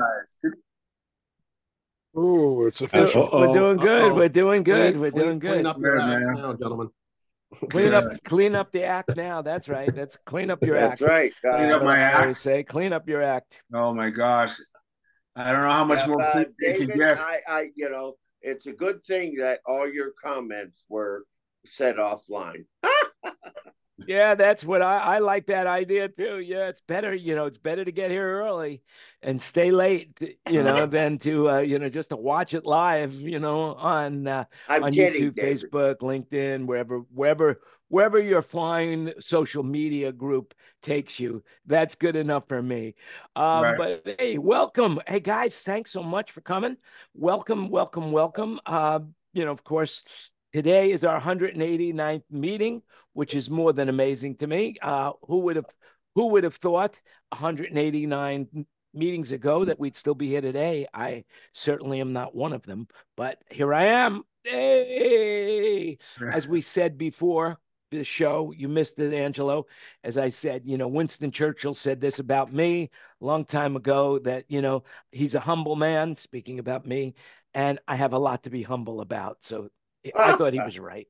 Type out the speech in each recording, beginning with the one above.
guys? Good. Ooh, it's official. Uh-oh. We're doing good. Uh-oh. We're doing good. Clean- We're clean- doing Clean good. up your Yeah, act man. now, gentlemen. Clean up, clean up the act now. That's right. That's clean up your That's act. That's right. Clean up my act. say, clean up your act. Oh my gosh. I don't know how much Yeah, more uh, clean can David, get. I, I, you know, it's a good thing that all your comments were set offline. Yeah, that's what I, I like that idea too. Yeah, it's better, you know, it's better to get here early and stay late, you know, than to uh, you know, just to watch it live, you know, on uh, on kidding, YouTube, David. Facebook, LinkedIn, wherever, wherever, wherever your flying social media group takes you. That's good enough for me. Um, Right. But hey, welcome. Hey guys, thanks so much for coming. Welcome, welcome, welcome. Uh, you know, of course, today is our 189th meeting, which is more than amazing to me. Uh, who would have, who would have thought 189 meetings ago that we'd still be here today? I certainly am not one of them, but here I am. Hey, as we said before the show, you missed it, Angelo. As I said, you know, Winston Churchill said this about me a long time ago that, you know, he's a humble man, speaking about me, and I have a lot to be humble about. So I thought he was right.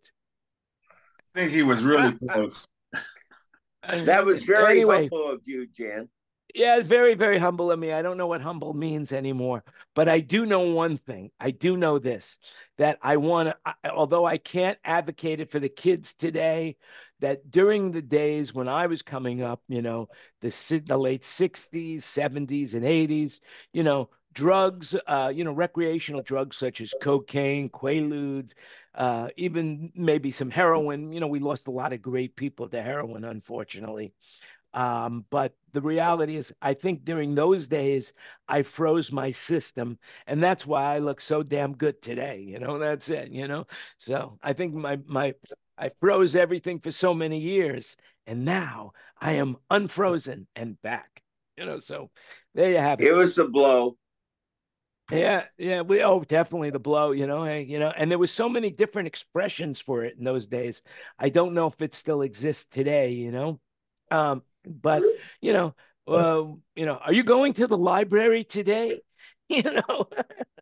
I think he was really close. That was very Anyway. humble of you, Jan. Yeah, it's very, very humble of me. I don't know what humble means anymore, but I do know one thing. I do know this that I want to, although I can't advocate it for the kids today, that during the days when I was coming up, you know, the, the late 60s, 70s, and 80s, you know, drugs, uh, you know, recreational drugs such as cocaine, quaaludes, uh, even maybe some heroin. You know, we lost a lot of great people to heroin, unfortunately. Um, but the reality is, I think during those days, I froze my system, and that's why I look so damn good today. You know, that's it. You know, so I think my my I froze everything for so many years, and now I am unfrozen and back. You know, so there you have it. It was the blow. Yeah, yeah, we oh definitely the blow, you know, hey, you know, and there was so many different expressions for it in those days. I don't know if it still exists today, you know. Um, but you know, uh, you know, are you going to the library today? You know.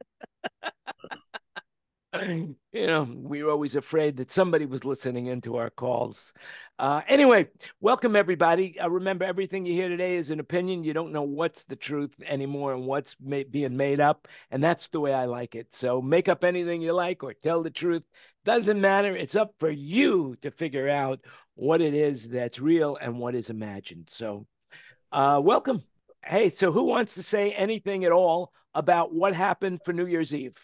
You know, we were always afraid that somebody was listening into our calls. Uh, anyway, welcome everybody. Uh, remember, everything you hear today is an opinion. You don't know what's the truth anymore and what's ma- being made up, and that's the way I like it. So make up anything you like or tell the truth. Doesn't matter. It's up for you to figure out what it is that's real and what is imagined. So, uh, welcome. Hey, so who wants to say anything at all about what happened for New Year's Eve?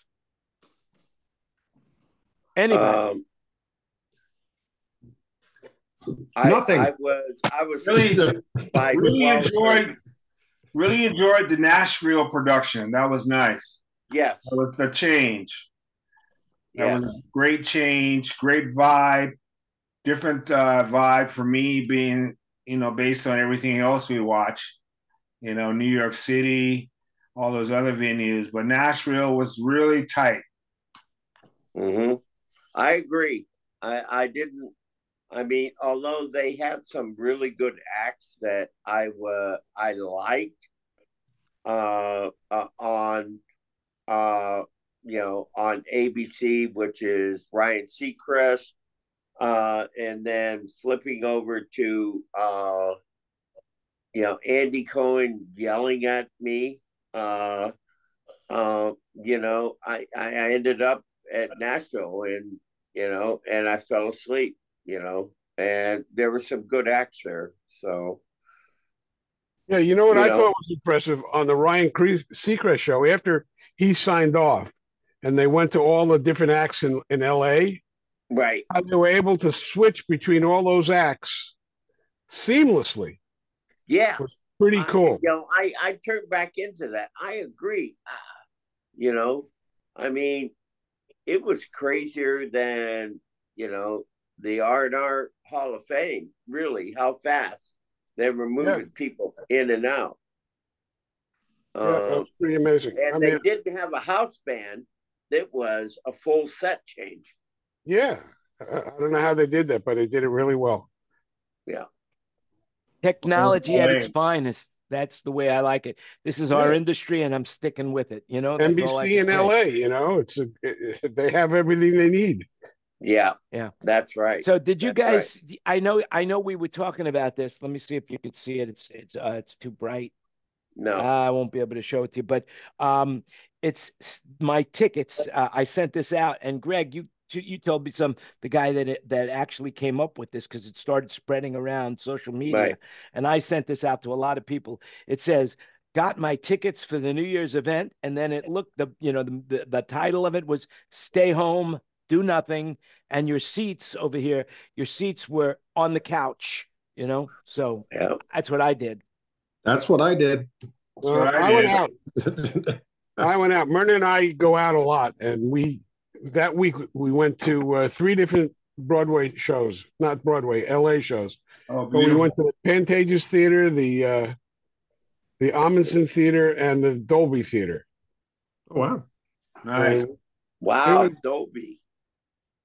Anybody? Um, I, Nothing. I was. I was Really, by really enjoyed, really enjoyed the Nashville production. That was nice. Yes. That was the change. That Yes. was a great change, great vibe, different uh, vibe for me being, you know, based on everything else we watch, you know, New York City, all those other venues. But Nashville was really tight. hmm I agree. I, I didn't. I mean, although they had some really good acts that I were I liked uh, uh, on uh, you know on ABC, which is Ryan Seacrest, uh, and then flipping over to uh, you know Andy Cohen yelling at me. Uh, uh, you know, I, I I ended up at Nashville and you know, and I fell asleep, you know, and there were some good acts there. So Yeah, you know what You I know. thought was impressive on the Ryan Cre- Seacrest show after he signed off and they went to all the different acts in, in LA, right, how they were able to switch between all those acts seamlessly. yeah, Pretty I- cool. you know, I I turned back into that. I agree. Ah, you know, I mean, it was crazier than you know the R and R Hall of Fame. Really, how fast they were moving people in and out. Yeah, that Um, was pretty amazing. and I they mean, didn't have a house band that was a full set change. yeah, I I don't know how they did that, but they did it really well. Yeah. Technology at its finest. That's the way I like it. This is our industry, and I'm sticking with it. You know, That's NBC in say. LA. You know, it's a, it, they have everything they need. Yeah, yeah, that's right. So, did you that's guys? Right. I know, I know, we were talking about this. Let me see if you could see it. It's it's uh, it's too bright. No, I won't be able to show it to you. But um, it's my tickets. Uh, I sent this out, and Greg, you you told me some the guy that it, that actually came up with this because it started spreading around social media, right. and I sent this out to a lot of people. It says got my tickets for the New Year's event, and then it looked the you know the, the, the title of it was "Stay Home, Do Nothing," and your seats over here, your seats were on the couch. You know, so yeah. that's what I did. That's what I did. Well, I, I went out. I went out. Myrna and I go out a lot, and we that week we went to uh, three different Broadway shows, not Broadway, L.A. shows. Oh, but we went to the Pantages Theater, the uh, the Ahmanson Theater, and the Dolby Theater. Oh, wow, nice! wow, was, Dolby.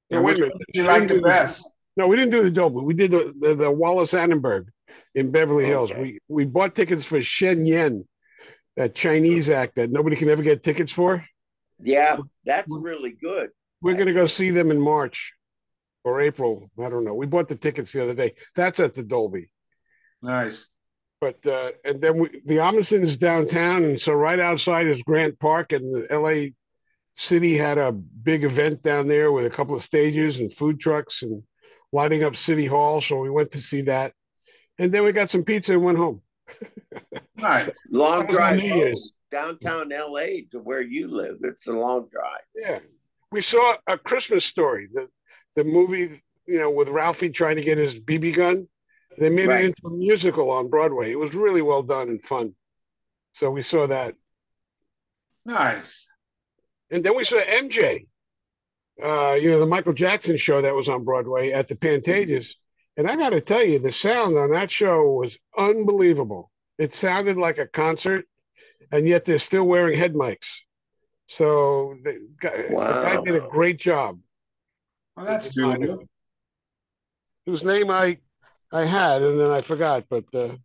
Yeah, wait a minute. You like the best? No, we didn't do the Dolby. We did the the, the Wallis Annenberg in Beverly Hills. We we bought tickets for Shen Yun, that Chinese act that nobody can ever get tickets for. Yeah, that's really good. We're going to go see them in March or April. I don't know. We bought the tickets the other day. That's at the Dolby. Nice. But uh, and then we, the Ahmanson is downtown, and so right outside is Grand Park, and the L.A. City had a big event down there with a couple of stages and food trucks and lighting up City Hall. So we went to see that, and then we got some pizza and went home. nice. Long drive. New Year's downtown LA to where you live. It's a long drive. Yeah. We saw a Christmas story, the the movie, you know, with Ralphie trying to get his BB gun. They made right. it into a musical on Broadway. It was really well done and fun. So we saw that. Nice. And then we saw MJ. Uh, you know, the Michael Jackson show that was on Broadway at the Pantages. And I got to tell you, the sound on that show was unbelievable. It sounded like a concert and yet they're still wearing head mics. So the guy, wow. the guy did a great job. Well, that's good. Whose name I I had and then I forgot, but uh,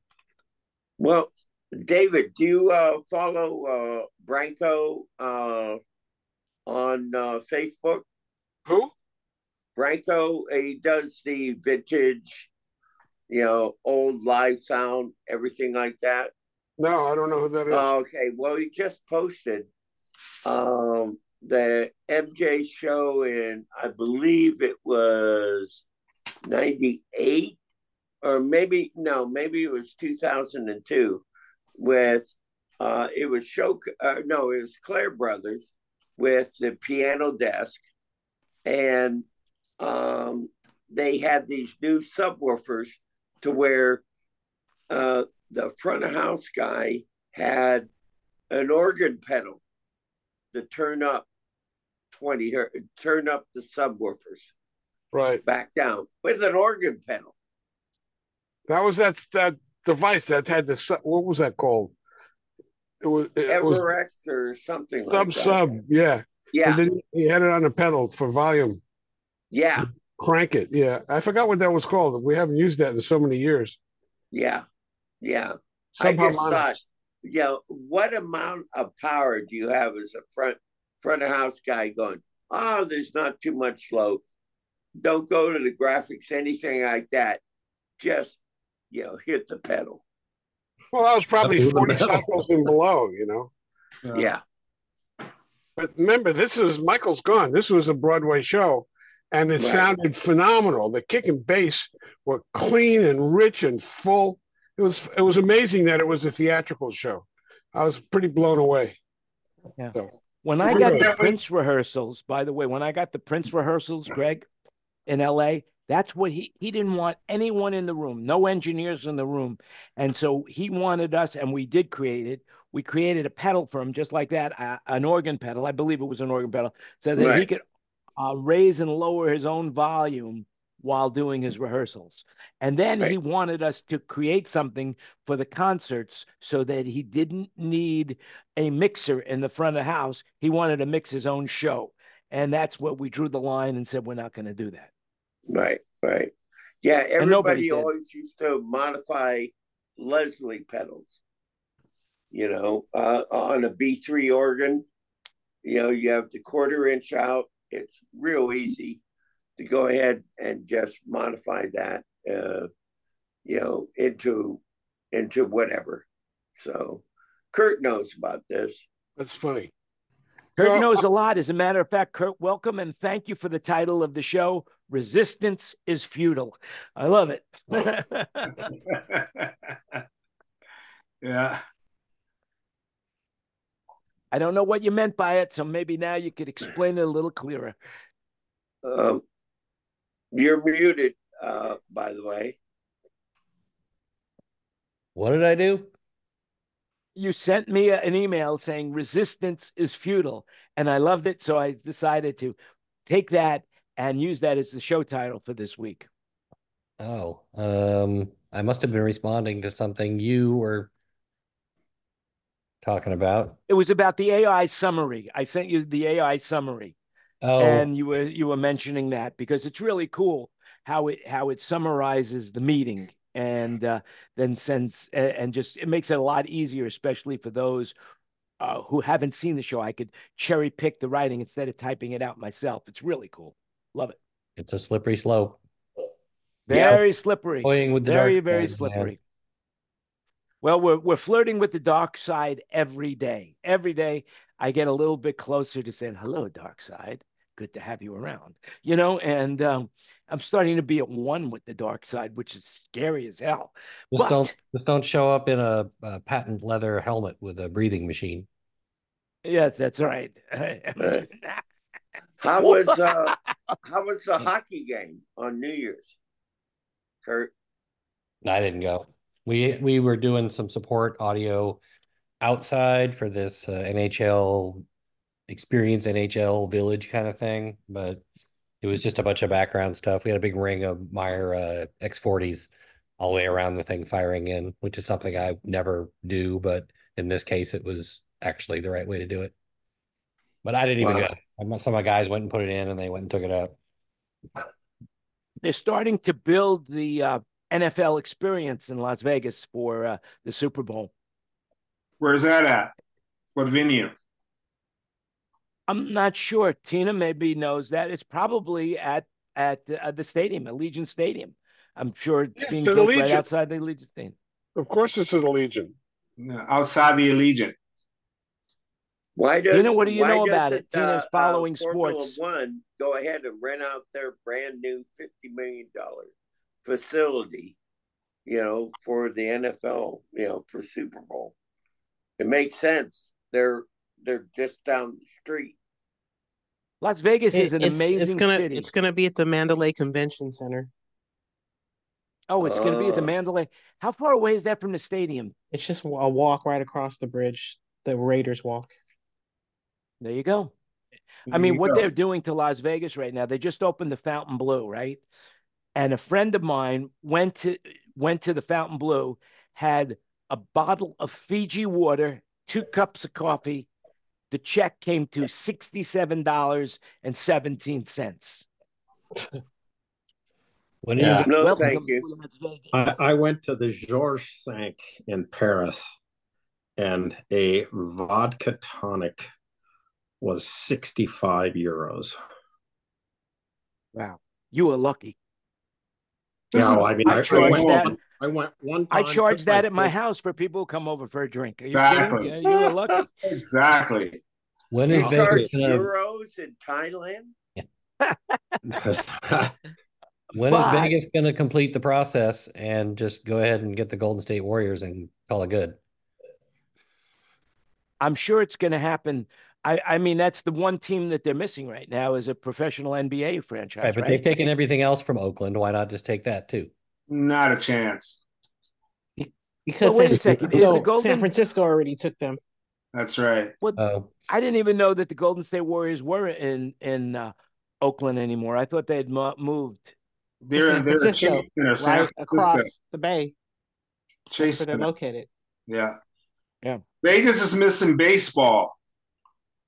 well, David, do you uh, follow uh, Branco uh, on uh, Facebook? Who? Branco. He does the vintage, you know, old live sound, everything like that. No, I don't know who that is. Okay, well, he just posted um, the MJ show in, I believe it was 98 or maybe, no, maybe it was 2002 with, uh, it was show, uh, no, it was Clair Brothers with the piano desk. And um, they had these new subwoofers to where uh, the front of house guy had an organ pedal to turn up 20 er, turn up the subwoofers right. back down with an organ pedal. That was that that device that had the what was that called? It was it Everex was or something sub like sub yeah. Yeah. And then he had it on a pedal for volume. Yeah. Crank it yeah. I forgot what that was called. We haven't used that in so many years. Yeah yeah. I just thought, yeah, what amount of power do you have as a front front of house guy going, oh, there's not too much slow. Don't go to the graphics, anything like that. Just, you know, hit the pedal. Well, that was probably 40 cycles and below, you know? Yeah. yeah. But remember, this is Michael's gone. This was a Broadway show, and it right. sounded phenomenal. The kick and bass were clean and rich and full it was it was amazing that it was a theatrical show. I was pretty blown away. Yeah. So. When I got the Prince rehearsals, by the way, when I got the Prince rehearsals, Greg, in LA, that's what he he didn't want anyone in the room, no engineers in the room, and so he wanted us, and we did create it. We created a pedal for him, just like that, uh, an organ pedal. I believe it was an organ pedal, so that right. he could uh, raise and lower his own volume while doing his rehearsals. And then right. he wanted us to create something for the concerts so that he didn't need a mixer in the front of the house. He wanted to mix his own show. And that's what we drew the line and said, we're not going to do that. Right, right. Yeah, everybody always used to modify Leslie pedals. You know, uh, on a B3 organ, you know, you have the quarter inch out. It's real easy to go ahead and just modify that, uh, you know, into into whatever. So, Kurt knows about this. That's funny. Kurt So, knows a lot. As a matter of fact, Kurt, welcome and thank you for the title of the show. Resistance is futile. I love it. yeah. I don't know what you meant by it, so maybe now you could explain it a little clearer. Um, you're muted, uh, by the way. What did I do? You sent me a- an email saying resistance is futile, and I loved it, so I decided to take that and use that as the show title for this week. Oh, um, I must have been responding to something you were talking about. It was about the AI summary. I sent you the AI summary. Oh, and you were you were mentioning that because it's really cool how it how it summarizes the meeting and uh, then sends and, just it makes it a lot easier, especially for those uh, who haven't seen the show. I could cherry pick the writing instead of typing it out myself. It's really cool. Love it. it's a slippery slope. Yeah. Very slippery. Toying with the Very very side, man. slippery. Well, we're we're flirting with the dark side every day. Every day, I get a little bit closer to saying hello, dark side. Good to have you around. You know, and um, I'm starting to be at one with the dark side, which is scary as hell. Just But don't just don't show up in a, a patent leather helmet with a breathing machine. yes, that's right. Right. How was uh, how was the hockey game on New Year's, Kurt? I didn't go. We we were doing some support audio outside for this uh, NHL experience NHL village kind of thing, but it was just a bunch of background stuff. We had a big ring of Meyer uh, X40s all the way around the thing firing in, which is something I never do, but in this case, it was actually the right way to do it. But I didn't even Wow. go. Some of my guys went and put it in, and they went and took it out. they're starting to build the uh, NFL experience in Las Vegas for uh, the Super Bowl. Where's that at? What venue? I'm not sure. Tina maybe knows that. It's probably at at the, uh, the stadium, Allegiant Stadium. I'm sure it's Yeah, being it's built right outside the Allegiant Stadium. Of course, it's at the Legion. No, Outside the Allegiant. Why does Tina, what do you know about doesn't, it? Tina's uh, following uh, Formula sports. One go ahead and rent out their brand new fifty million dollar facility, you know, for the NFL, you know, for Super Bowl. It makes sense. They're they're just down the street. Las Vegas is an it's, amazing it's gonna city. it's gonna be at the Mandalay Convention Center. Oh, it's going to be at the Uh. Mandalay. How far away is that from the stadium? It's just a walk right across the bridge, the Raiders walk. There you go. I mean, what go. they're doing to Las Vegas right now, they just opened the Fontainebleau, right? And a friend of mine went to went to the Fontainebleau, had a bottle of Fiji water, two cups of coffee. The check came to sixty-seven dollars and seventeen cents. When do you Yeah. No, Welcome thank you. to Las Vegas. I, I went to the Georges Cinq in Paris and a vodka tonic was 65 euros. Wow, you were lucky. No, I mean, I I, I went, that- one, I went one time. I time. charge took that at my kids- house for people who come over for a drink. Are you Exactly. kidding? Yeah, you were lucky. Exactly. when You is charge euros in Thailand? when is But- Vegas gonna complete the process and just go ahead and get the Golden State Warriors and call it good? I'm sure it's going to happen. I, I mean, that's the one team that they're missing right now is a professional NBA franchise, Right, right? but they've taken everything else from Oakland. Why not just take that too? Not a chance. Because Well, wait a San second. Is the Francisco, Golden- San Francisco already took them. That's right. Oh, I didn't even know that the Golden State Warriors were in in uh, Oakland anymore. I thought they had mo- moved. They're San in they're Francisco, chasing or San right Francisco. across the bay. Chase where Chasing they're it. located. Yeah. Yeah. Vegas is missing baseball.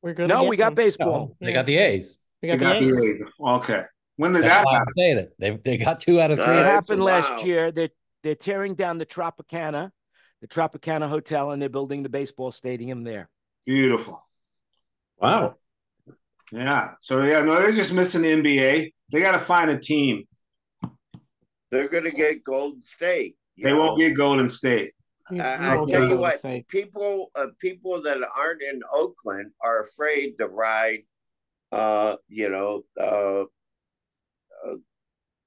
We're gonna No, we got them. baseball. no, they got the A's. We They got, got the A's. the A's. Okay. When did That's that why I'm saying it. They they got two out of three. Uh, It happened a last wow. year. They're they're tearing down the Tropicana. the Tropicana Hotel, and they're building the baseball stadium there. Beautiful. Wow. Yeah. So yeah, no, they're just missing the NBA. They got to find a team. They're going to get Golden State. you They won't know. get Golden State. You- I, you I won't tell you able what, say. people uh, people that aren't in Oakland are afraid to ride. Uh, you know,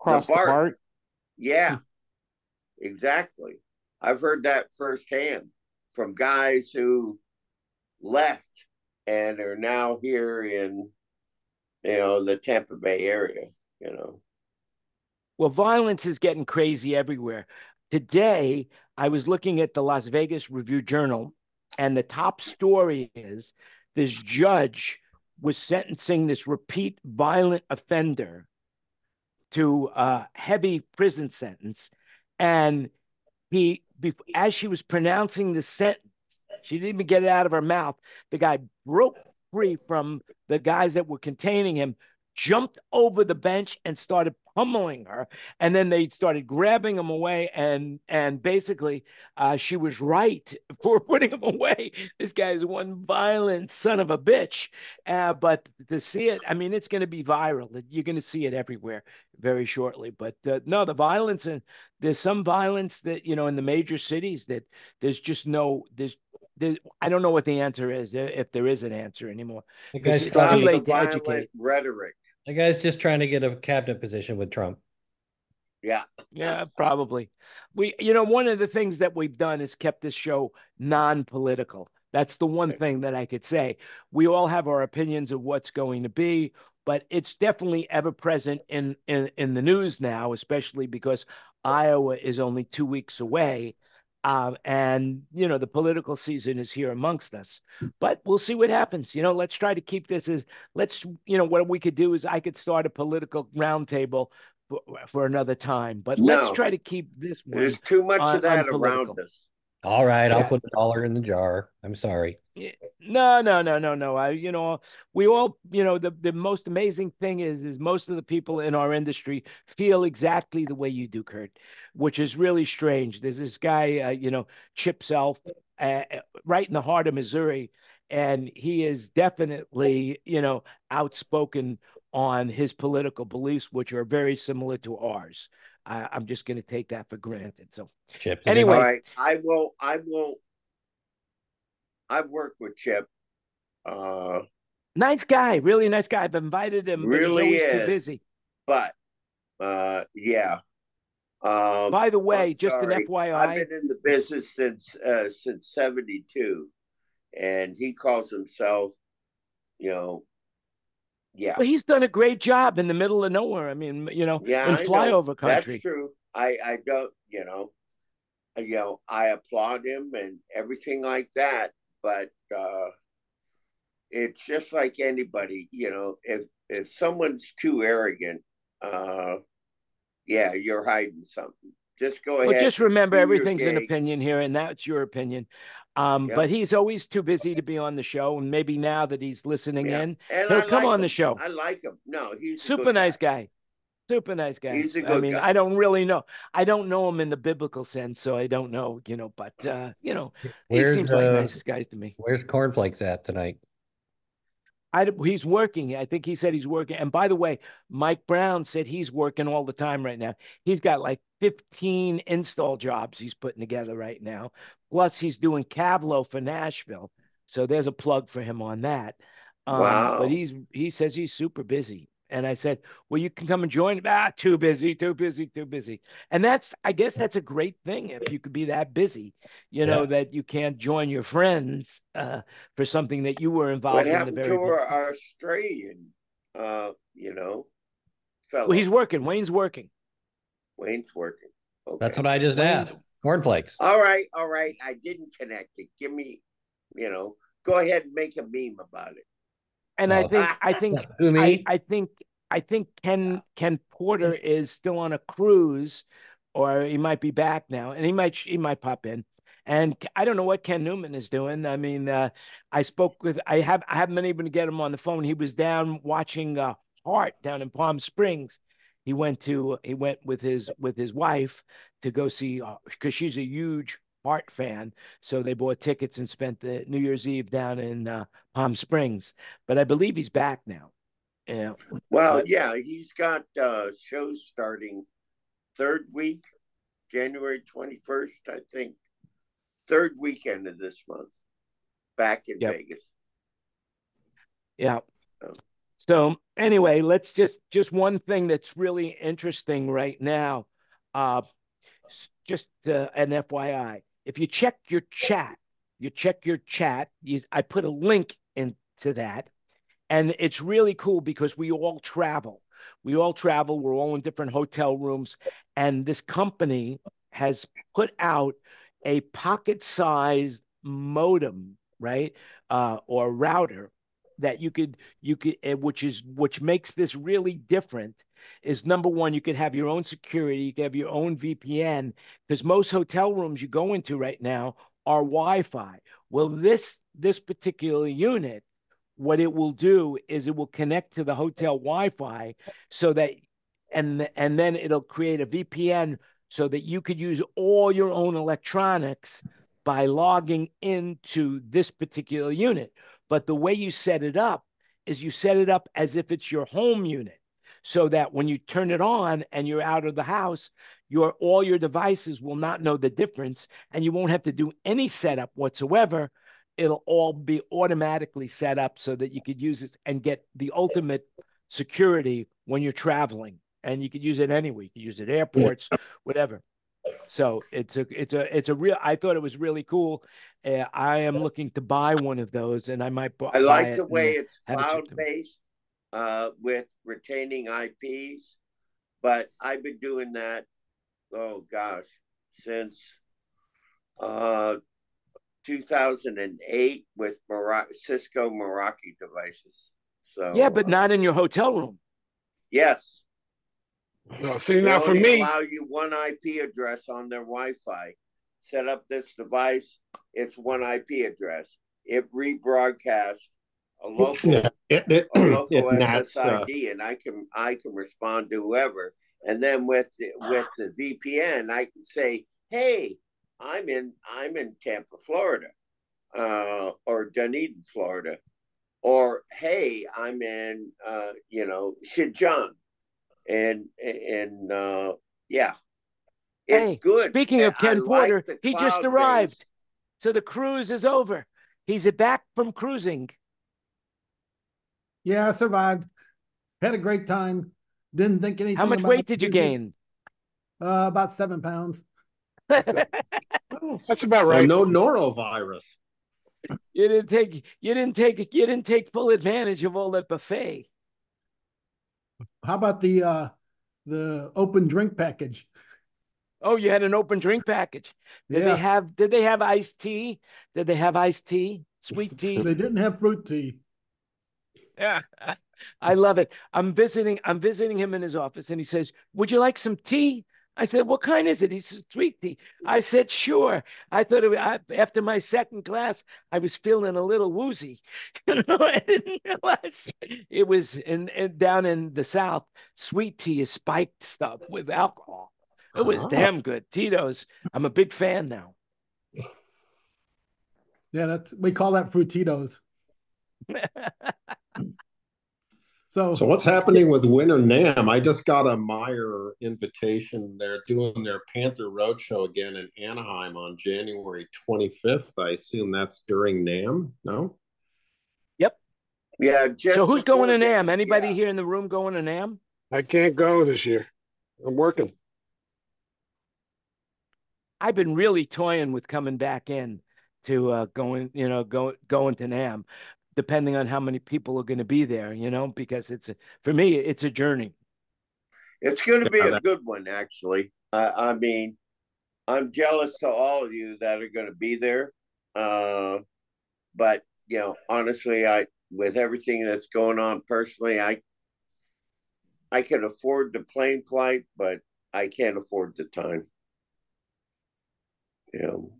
uh, Cross the BART. BART. yeah, exactly. I've heard that firsthand from guys who left and are now here in, you know, the Tampa Bay area. You know, Well, violence is getting crazy everywhere. Today, I was looking at the Las Vegas Review Journal, and the top story is this judge was sentencing this repeat violent offender to a heavy prison sentence. And he, as she was pronouncing the sentence, she didn't even get it out of her mouth. The guy broke free from the guys that were containing him, jumped over the bench and started pummeling her and then they started grabbing him away and and basically uh, she was right for putting him away this guy's one violent son of a bitch uh, but to see it i mean it's going to be viral you're going to see it everywhere very shortly but uh, no the violence and there's some violence that you know in the major cities that there's just no there's I don't know what the answer is if there is an answer anymore. The Because guy's, it's too the late to educate. rhetoric. The guy's just trying to get a cabinet position with Trump. Yeah, Yeah, probably. We, you know, one of the things that we've done is kept this show non-political. That's the one thing that I could say. We all have our opinions of what's going to be, but it's definitely ever present in in in the news now, especially because Iowa is only two weeks away. Um, and you know the political season is here amongst us, but we'll see what happens. You know, let's try to keep this as let's. You know, what we could do is I could start a political roundtable for, for another time. But let's try to keep this one. there's too much of that around us. All right, I'll put a dollar in the jar. I'm sorry. No, no, no, no, no. I, you know, we all, you know, the the most amazing thing is, is most of the people in our industry feel exactly the way you do, Kurt, which is really strange. There's this guy, uh, you know, Chip Self, uh, right in the heart of Missouri, and he is definitely, you know, outspoken on his political beliefs, which are very similar to ours. I, I'm just going to take that for granted. So, Chips. Anyway. All right, I will. I will. I've worked with Chip. Uh, nice guy, really nice guy. I've invited him, but Really he's always too is. busy. but uh, yeah. Um, By the way, I'm just sorry. an FYI, I've been in the business since uh, since '72, and he calls himself, you know, yeah, well, he's done a great job in the middle of nowhere. I mean, you know, Yeah, in I know. flyover country. That's true. I I don't, you know, uh, you know, I applaud him and everything like that, but uh it's just like anybody, you know, if if someone's too arrogant, uh yeah, you're hiding something. Just go Well, ahead. just remember, everything's an opinion here, and that's your opinion. Um, Yeah. but he's always too busy to be on the show, and maybe now that he's listening Yeah. in, And he'll I come like on the show. I like him. No, he's a Super good nice guy. Super nice guy. He's a I good mean, guy. I don't really know. I don't know him in the biblical sense, so I don't know, you know, but uh, you know, he Where's seems like uh, nice guys to me. Where's Cornflakes at tonight? I, he's working. I think he said he's working. And by the way, Mike Brown said he's working all the time right now. He's got like 15 install jobs he's putting together right now. Plus, he's doing Cavlo for Nashville. So there's a plug for him on that. Um, Wow. But he's he says he's super busy. And I said, well, you can come and join. Ah, too busy, too busy, too busy. And that's, I guess that's a great thing if you could be that busy, you know, Yeah. that you can't join your friends uh, for something that you were involved What in the happened very to beginning. our Australian uh, you know, fellow? Well, he's working. Wayne's working. Wayne's working. Okay. That's what I just Wayne- asked. Cornflakes. All right, all right. I didn't connect it. Give me, you know, go ahead and make a meme about it. And I Oh. think I think Who I, me? I think I think Ken Ken Porter is still on a cruise, or he might be back now, and he might he might pop in. And I don't know what Ken Newman is doing. I mean, uh, I spoke with I have I haven't been able to get him on the phone. He was down watching uh, Heart down in Palm Springs. He went to he went with his with his wife to go see because she's a huge Heart fan, so they bought tickets and spent the New Year's Eve down in uh, Palm Springs. But I believe he's back now. Yeah. Well, But- yeah, he's got uh, shows starting third week, January 21st, I think. Third weekend of this month, back in Yep. Vegas. Yeah. Oh. So anyway, let's just just one thing that's really interesting right now. Uh, just uh, an FYI, if you check your chat, you check your chat. You, I put a link into that, and it's really cool because we all travel. We all travel. We're all in different hotel rooms, and this company has put out a pocket-sized modem, right, uh, or router that you could you could eh, which is which makes this really different is number one you could have your own security you could have your own vpn because most hotel rooms you go into right now are wi-fi. Well this this particular unit what it will do is it will connect to the hotel wi-fi so that and and then it'll create a vpn so that you could use all your own electronics by logging into this particular unit. But the way you set it up is you set it up as if it's your home unit so that when you turn it on and you're out of the house your all your devices will not know the difference and you won't have to do any setup whatsoever. It'll all be automatically set up so that you could use it and get the ultimate security when you're traveling. And you could use it anywhere. You could use it at airports whatever. So it's a it's a it's a real i thought it was really cool. Uh, i am looking to buy one of those and i might Buy, I like the way it's it cloud based uh, with retaining IPs, but I've been doing that, oh gosh, since uh, 2008 with Mera- Cisco Meraki devices. So yeah but uh, not in your hotel room yes. No, see They now for me, allow you one IP address on their Wi-Fi. Set up this device; it's one IP address. It rebroadcasts a local Yeah, it, it, a local it nats, uh, SSID, and I can I can respond to whoever. And then with the, with the VPN, I can say, "Hey, I'm in I'm in Tampa, Florida, uh, or Dunedin, Florida, or Hey, I'm in uh, you know Xinjiang, and and uh, yeah, it's Hey, good. speaking of And I Ken like Porter, he just cloud-based- arrived. so the cruise is over he's back from cruising Yeah, I survived. Had a great time. Didn't think anything. how much about weight did you business. gain Uh, about seven pounds. that's about so right. no norovirus. you didn't take you didn't take you didn't take full advantage of all that buffet How about the uh the open drink package? Oh, you had an open drink package. Did Yeah. they have did they have iced tea? Did they have iced tea? Sweet tea? They didn't have fruit tea. Yeah. I love it. I'm visiting I'm visiting him in his office and he says, "Would you like some tea?" I said, "What kind is it?" He said, "Sweet tea." I said, "Sure." I thought it was, I, after my second glass, I was feeling a little woozy. You know, I didn't realize it was in, in down in the south. Sweet tea is spiked stuff with alcohol. It was Ah. damn good. Tito's. I'm a big fan now. Yeah, that's we call that frutitos. So, So what's happening with Winter NAMM? I just got a Meyer invitation. They're doing their Panther Roadshow again in Anaheim on January 25th. I assume that's during NAMM. No? Yep. Yeah, just so who's going to NAMM? Anybody yeah. here in the room going to NAMM? I can't go this year. I'm working. I've been really toying with coming back in to uh, going, you know, go, going to NAM, depending on how many people are going to be there, you know, because it's a, for me, it's a journey. It's going to be a good one, actually. I, I mean, I'm jealous to all of you that are going to be there. Uh, but you know, honestly, I with everything that's going on personally, I I can afford the plane flight, but I can't afford the time. You know,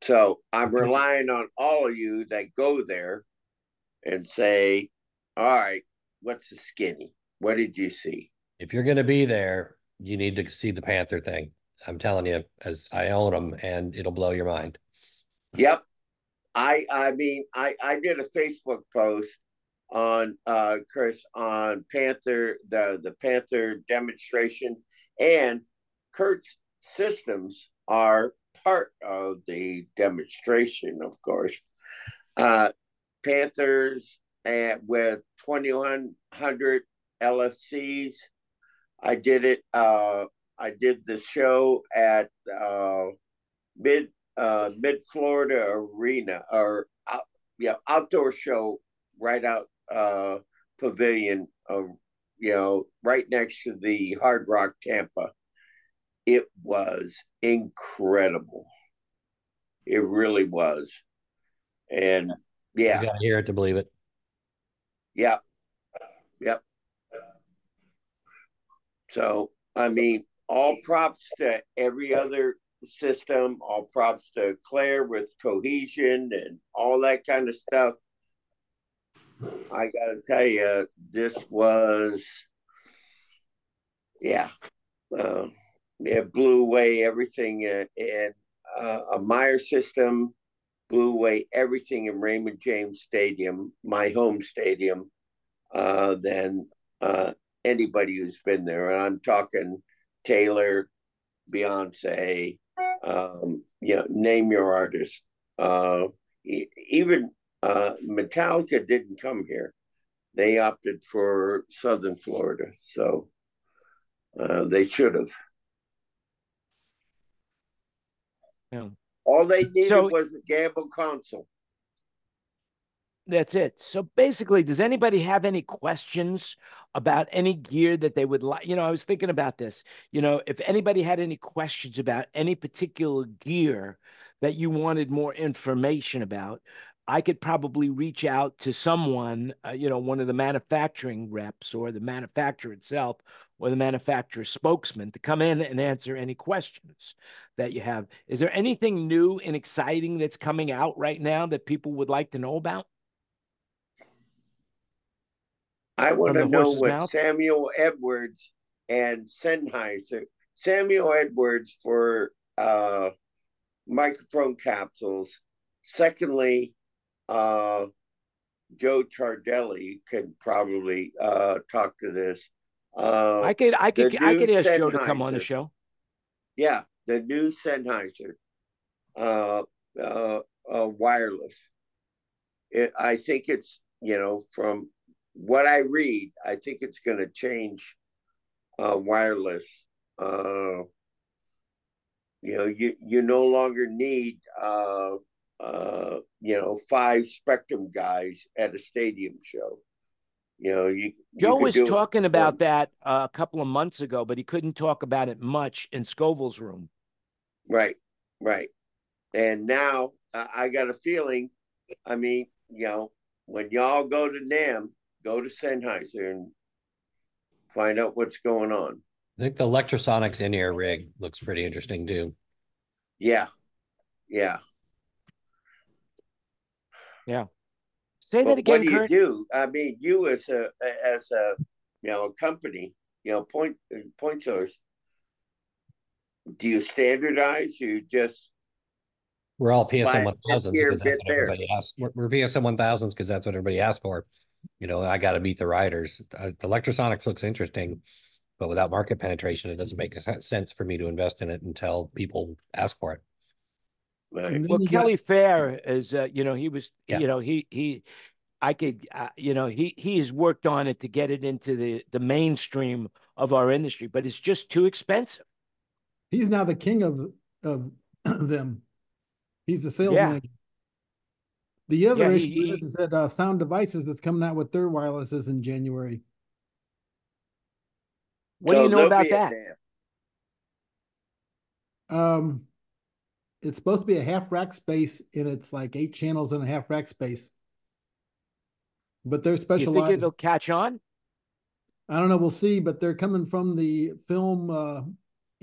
so I'm relying on all of you that go there and say, "All right, what's the skinny? What did you see?" If you're going to be there, you need to see the Panther thing. I'm telling you, as I own them, and it'll blow your mind. Yep. I I mean I I did a Facebook post on uh Chris on Panther the the Panther demonstration and Kurt's systems are part of the demonstration, of course. Uh Panthers and with 2100 LFCs. I did it uh I did the show at uh mid uh, Mid Florida Arena or uh, yeah outdoor show right out uh, pavilion, uh, you know, right next to the Hard Rock Tampa. It was incredible. It really was, and yeah, you gotta hear it to believe it. Yeah, yep. So I mean, all props to every other system. All props to Clair with cohesion and all that kind of stuff. I got to tell you, this was, yeah, uh, it blew away everything in uh, a Meyer system, blew away everything in Raymond James Stadium, my home stadium, uh, than uh, anybody who's been there. And I'm talking Taylor, Beyonce, um, you know, name your artist. Uh, even uh, Metallica didn't come here; they opted for Southern Florida, so uh, they should have. Yeah. All they needed So- was a Gamble console. That's it. So basically, does anybody have any questions about any gear that they would like? You know, I was thinking about this. You know, if anybody had any questions about any particular gear that you wanted more information about, I could probably reach out to someone, uh, you know, one of the manufacturing reps or the manufacturer itself or the manufacturer spokesman to come in and answer any questions that you have. Is there anything new and exciting that's coming out right now that people would like to know about? I want to know what mouth? Samuel Edwards and Sennheiser, Samuel Edwards for uh, microphone capsules. Secondly, uh, Joe Chardelli could probably uh, talk to this. Uh, I could, I could, I could ask Joe to come on the show. yeah, the new Sennheiser, uh, uh, uh, wireless. It, I think it's you know from what I read, I think it's going to change uh, wireless. Uh, you know, you you no longer need uh, uh, you know five Spectrum guys at a stadium show. You know, you you Joe could was do it talking about that uh, a couple of months ago, but he couldn't talk about it much in Scoville's room. Right, right. And now I, I got a feeling. I mean, you know, when y'all go to NAMM, go to Sennheiser and find out what's going on. I think the Lectrosonics in-ear rig looks pretty interesting too. Yeah, yeah. Say But that again, what do you do? I mean, you as a as a you know company, you know, point point source. Do you standardize? You just We're all PSM Buy one bit thousands because that's what everybody asks. We're, we're PSM one thousands because that's what everybody asks for. You know, I got to beat the riders. Uh, the Lectrosonics looks interesting, but without market penetration, it doesn't make sense for me to invest in it until people ask for it. Right. Well, you got- Kelly Fair is, uh, you know, he was, Yeah. you know, he he, I could, uh, you know, he he has worked on it to get it into the the mainstream of our industry, but it's just too expensive. He's now the king of of them. He's the sales Yeah. manager. The other Yeah, he- issue is, he- is that uh, Sound Devices that's coming out with their wirelesses in January. What do you know about that? Um, it's supposed to be a half rack space, and it's like eight channels and a half rack space. But they're specialized. You think it'll catch on? I don't know. We'll see. But they're coming from the film uh,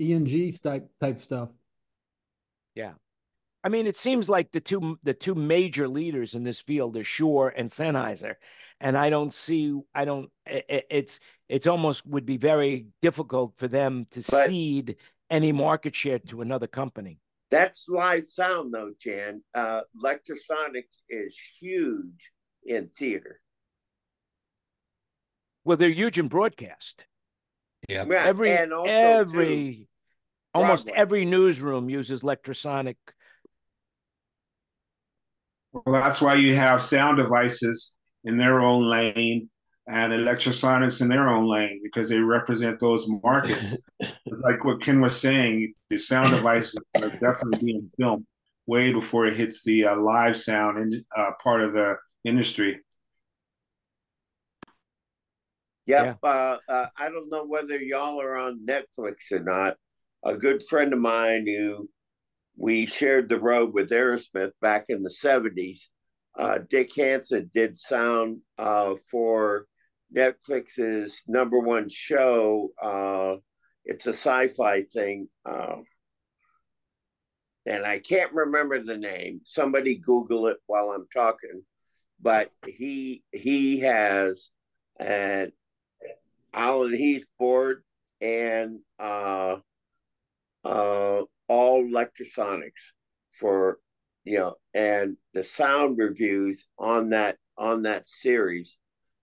ENG type type stuff. Yeah, I mean, it seems like the two the two major leaders in this field are Shure and Sennheiser, and I don't see. I don't. i- i- It's it's almost would be very difficult for them to But- seed any market share to another company. That's live sound, though, Jan. Uh, Lectrosonic is huge in theater. Well, they're huge in broadcast. Yeah. Yeah, Every and also every too, almost Broadway. every newsroom uses Lectrosonic. Well, that's why you have sound devices in their own lane and Lectrosonics in their own lane because they represent those markets. it's like what Ken was saying. The sound devices are definitely being filmed way before it hits the uh, live sound and uh, part of the industry. Yep. Uh, uh, I don't know whether y'all are on Netflix or not. A good friend of mine who we shared the road with Aerosmith back in the 70s, uh, Dick Hansen did sound uh, for Netflix's number one show. Uh, it's a sci fi thing. Uh, and I can't remember the name. Somebody Google it while I'm talking. But he he has an Alan Heath board and uh, uh, all Lectrosonics for you know and the sound reviews on that on that series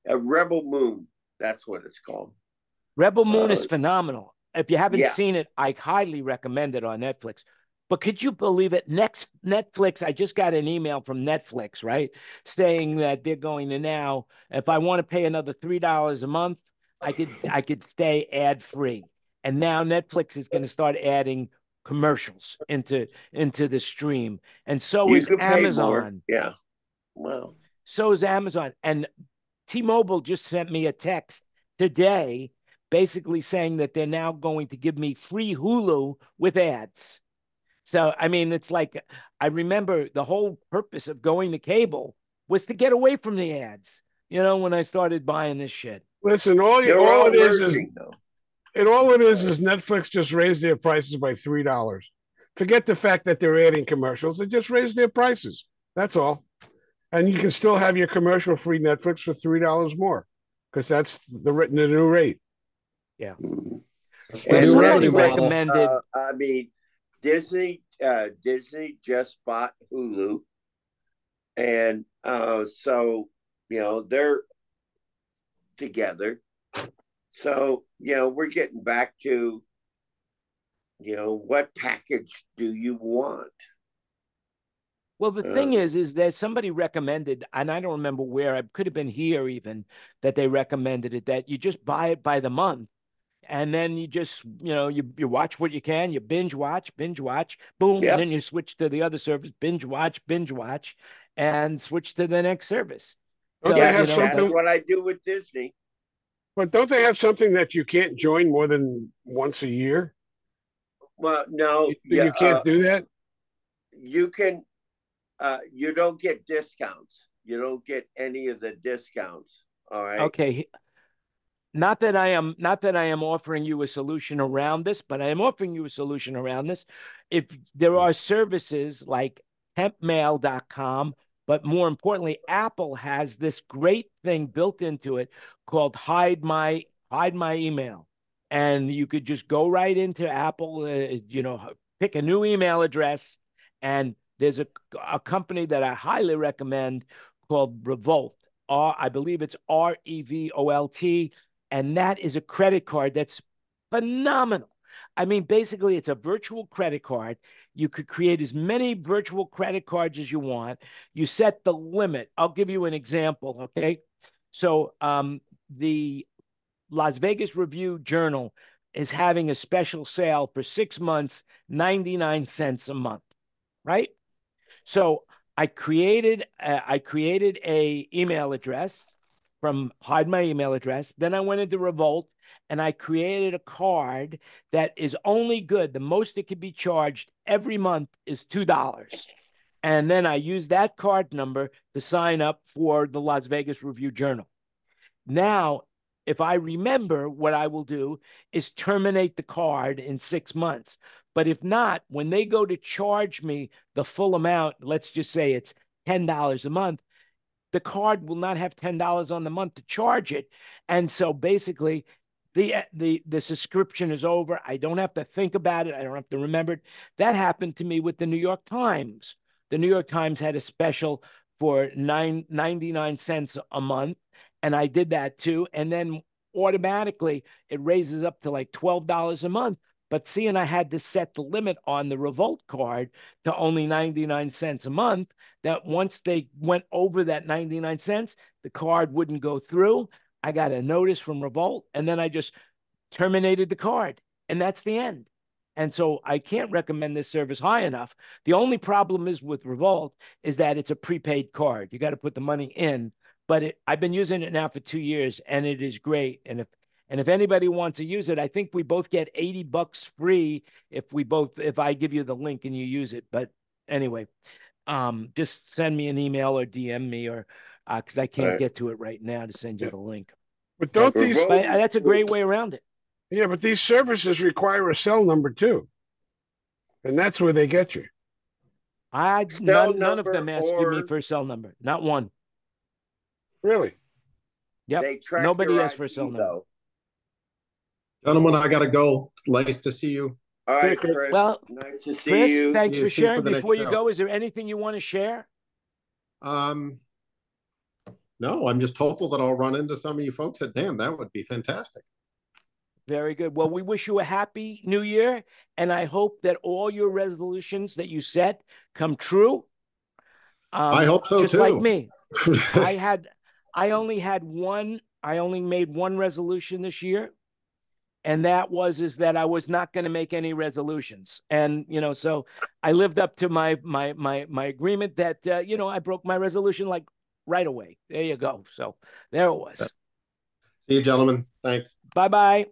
a rebel moon that's what it's called Rebel Moon is Uh, phenomenal. If you haven't yeah. seen it, I highly recommend it on Netflix. But could you believe it? Next Netflix, I just got an email from Netflix, right? Saying that they're going to now, if I want to pay another three dollars a month, I could I could stay ad free. And now Netflix is going to start adding commercials into into the stream. And so you is could pay more Amazon. yeah well So is Amazon. And T-Mobile just sent me a text today basically saying that they're now going to give me free Hulu with ads. So, I mean, it's like I remember the whole purpose of going to cable was to get away from the ads, you know, when I started buying this shit. Listen, all you all all it is is though and all it is is Netflix just raised their prices by three dollars. Forget the fact that they're adding commercials; they just raised their prices. That's all. And you can still have your commercial-free Netflix for three dollars more, because that's the written the new rate. Yeah, That's the And new somebody recommended- uh, I mean, Disney uh, Disney just bought Hulu, and uh, so you know they're together. So you know we're getting back to you know what package do you want? Well, the Uh, thing is, is that somebody recommended, and I don't remember where, I could have been here even, that they recommended it, that you just buy it by the month. And then you just, you know, you, you watch what you can, you binge watch, binge watch, boom, Yep. and then you switch to the other service, binge watch, binge watch, and switch to the next service. Don't So, they you have know, That's something? what I do with Disney. But don't they have something that you can't join more than once a year? Well, no, You, yeah, you can't uh, do that. you can. Uh, you don't get discounts. You don't get any of the discounts. All right. Okay. Not that I am not that I am offering you a solution around this, but I am offering you a solution around this. If there are services like tempmail.com, but more importantly, Apple has this great thing built into it called hide my hide my email. And you could just go right into Apple, uh, you know, pick a new email address and there's a, a company that I highly recommend called Revolt. R, I believe it's R E V O L T, and that is a credit card that's phenomenal. I mean, basically, it's a virtual credit card. You could create as many virtual credit cards as you want. You set the limit. I'll give you an example, okay? So, um, the Las Vegas Review Journal is having a special sale for six months, 99 cents a month, right? So I created uh, I created a email address from hide my email address. Then I went into Revolt and I created a card that is only good. The most it could be charged every month is two dollars. And then I use that card number to sign up for the Las Vegas Review Journal. Now, if I remember, what I will do is terminate the card in six months. But if not, when they go to charge me the full amount, let's just say it's $10 a month, the card will not have $10 on the month to charge it. And so basically, the the the subscription is over. I don't have to think about it. I don't have to remember it. That happened to me with the New York Times. The New York Times had a special for nine, 99 cents a month. And I did that too. And then automatically it raises up to like $12 a month. But seeing I had to set the limit on the Revolt card to only 99 cents a month, that once they went over that 99 cents, the card wouldn't go through. I got a notice from Revolt and then I just terminated the card. And that's the end. And so I can't recommend this service high enough. The only problem is with Revolt is that it's a prepaid card. You got to put the money in. But it, I've been using it now for two years, and it is great. And if and if anybody wants to use it, I think we both get 80 bucks free if we both if I give you the link and you use it. But anyway, um, just send me an email or DM me or because uh, I can't right. get to it right now to send you yeah. the link. But don't these? But that's a great way around it. Yeah, but these services require a cell number too, and that's where they get you. I none, none of them asked or... me for a cell number. Not one. Really? Yep. Nobody asked for a cell number. Though. Gentlemen, I gotta go. Nice to see you. All right, Chris. Well, nice to see Chris, you. Thanks for sharing. For Before you show. go, is there anything you want to share? Um, no, I'm just hopeful that I'll run into some of you folks at NAMM, That would be fantastic. Very good. Well, we wish you a happy new year, and I hope that all your resolutions that you set come true. Um, I hope so just too. like me. I had, I only had one. I only made one resolution this year, and that was is that I was not going to make any resolutions. And you know, so I lived up to my my my my agreement that uh, you know I broke my resolution like right away. There you go. So there it was. See you, gentlemen. Thanks. Bye bye.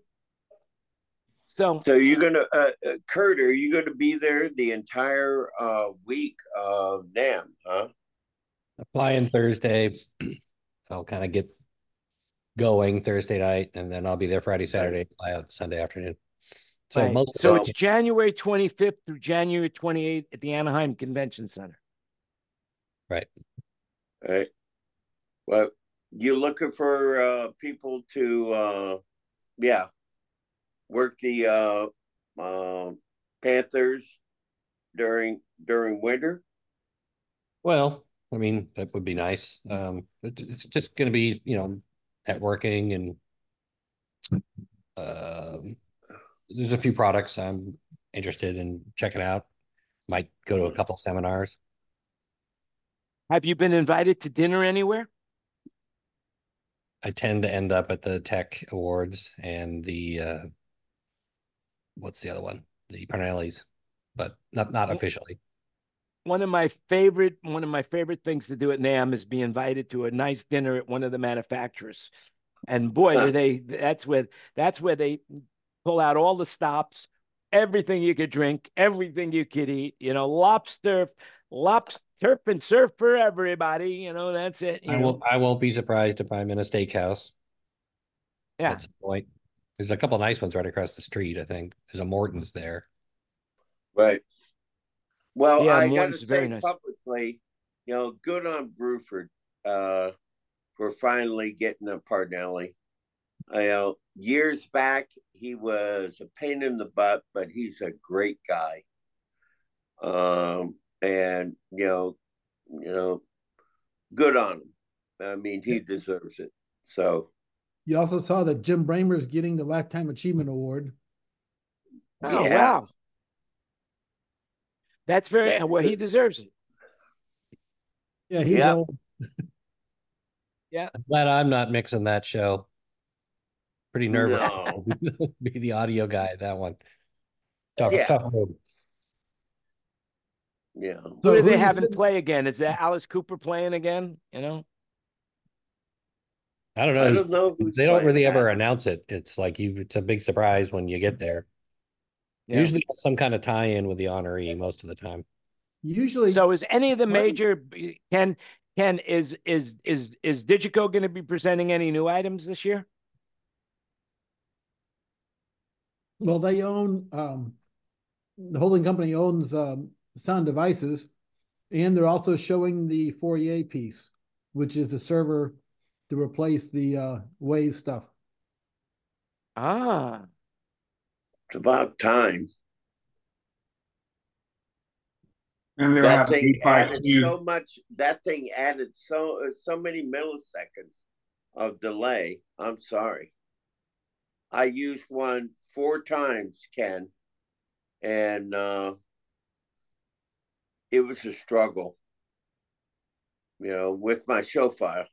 So, so you're gonna, uh, uh, Kurt, are you gonna be there the entire uh, week of NAMM, huh? Flying Thursday, I'll kind of get going Thursday night, and then I'll be there Friday, Saturday, fly out Sunday afternoon. So right. most so it's January 25th through January 28th at the Anaheim Convention Center. Right. Right. Well, you looking for uh, people to, uh, yeah, work the uh, uh, Panthers during during winter? Well, I mean that would be nice. Um, it's just going to be you know networking and uh, there's a few products I'm interested in checking out. Might go to a couple seminars. Have you been invited to dinner anywhere? I tend to end up at the tech awards and the uh, what's the other one? The Parnellis, but not not officially. One of my favorite one of my favorite things to do at NAMM is be invited to a nice dinner at one of the manufacturers. And boy, huh. they that's where that's where they pull out all the stops, everything you could drink, everything you could eat, you know, lobster, lobster turf and surf for everybody. You know, that's it. I won't. I won't be surprised if I'm in a steakhouse. Yeah. At some point. There's a couple nice ones right across the street. I think there's a Morton's there. Right. Well, yeah, I got to say nice. publicly, you know, good on Bruford uh, for finally getting a Parnelli. I know years back he was a pain in the butt, but he's a great guy. Um, and you know, you know, good on him. I mean, he deserves it. So you also saw that Jim is getting the Lifetime Achievement Award. Oh, yeah. wow. That's very That's, well, he deserves it. Yeah, he's yeah. old. yeah. I'm glad I'm not mixing that show. Pretty nervous. No. Be the audio guy that one. Tough, yeah. tough move. Yeah. So who do they have in play again? Is that Alice Cooper playing again? You know? I don't know. I don't know they don't really that. ever announce it. It's like you. It's a big surprise when you get there. Yeah. Usually, some kind of tie-in with the honoree most of the time. Usually. So, is any of the major can can is is is is Digico going to be presenting any new items this year? Well, they own um, the holding company owns um, Sound Devices, and they're also showing the Fourier piece, which is the server to replace the uh, Wave stuff. Ah, It's about time. And they'll That thing added Q. so much. That thing added so uh, so many milliseconds of delay. I'm sorry. I used one four times, Ken, and uh, it was a struggle. You know, with my show file.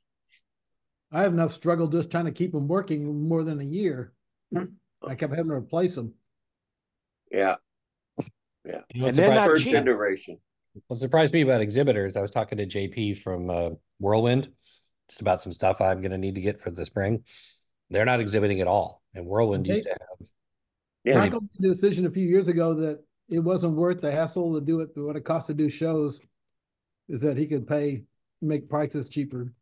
I have enough struggle just trying to keep them working more than a year. I kept having to replace them. Yeah, You know, And what they're surprised not me first cheap. about- What surprised me about exhibitors, I was talking to JP from uh, Whirlwind, just about some stuff I'm going to need to get for the spring. They're not exhibiting at all, and Whirlwind used to have. Yeah, Michael made the decision a few years ago that it wasn't worth the hassle to do it, what it costs to do shows. Is that he could pay, make prices cheaper.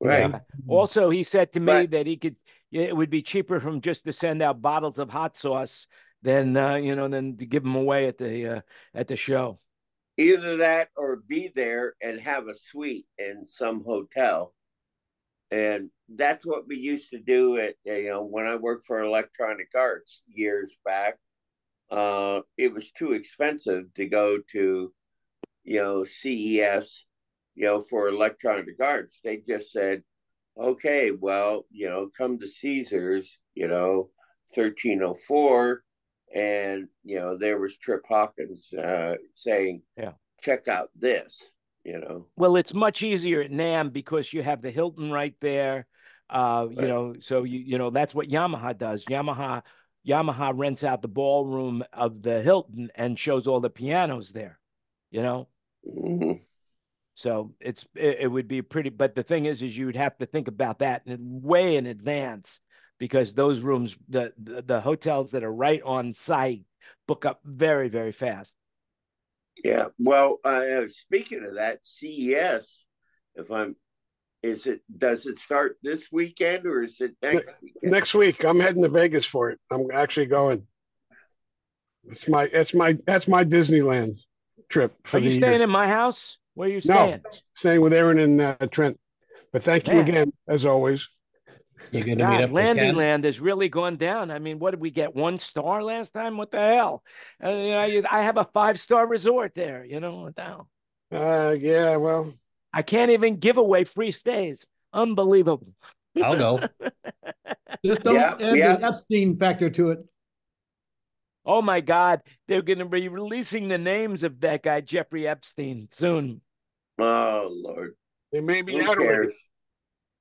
right. Yeah. Also, he said to me But- that he could. It would be cheaper from just to send out bottles of hot sauce than uh, you know than to give them away at the uh, at the show. Either that or be there and have a suite in some hotel. And that's what we used to do at you know when I worked for Electronic Arts years back. Uh, it was too expensive to go to, you know, CES, you know, for Electronic Arts. They just said, okay, well, you know, come to Caesars, you know, thirteen oh four, and you know there was Trip Hawkins uh, saying, Yeah. check out this, you know. Well, it's much easier at NAMM because you have the Hilton right there. Uh, you know, so you you know that's what Yamaha does. Yamaha Yamaha rents out the ballroom of the Hilton and shows all the pianos there. You know, Mhm. so it's it, it would be pretty. But the thing is, is you would have to think about that in, way in advance because those rooms, the, the the hotels that are right on site, book up very very fast. Yeah. Well, uh, speaking of that, CES, if I'm, is it does it start this weekend or is it next weekend? Next week, I'm heading to Vegas for it. I'm actually going. It's my it's my that's my Disneyland trip. For Are you the staying year. in my house? Where are you staying? No, staying? staying with Aaron and uh, Trent. But thank you again, as always. You're going to meet God, up with Ken? Landyland has really gone down. I mean, what did we get? One star last time? What the hell? Uh, you know, you- I have a five star resort there. You know, what the hell? Uh, yeah, well, I can't even give away free stays. Unbelievable. I'll go. Just don't Yeah, add yeah. the Epstein factor to it. Oh my God, they're going to be releasing the names of that guy Jeffrey Epstein soon. Oh Lord, they may be who out already. cares?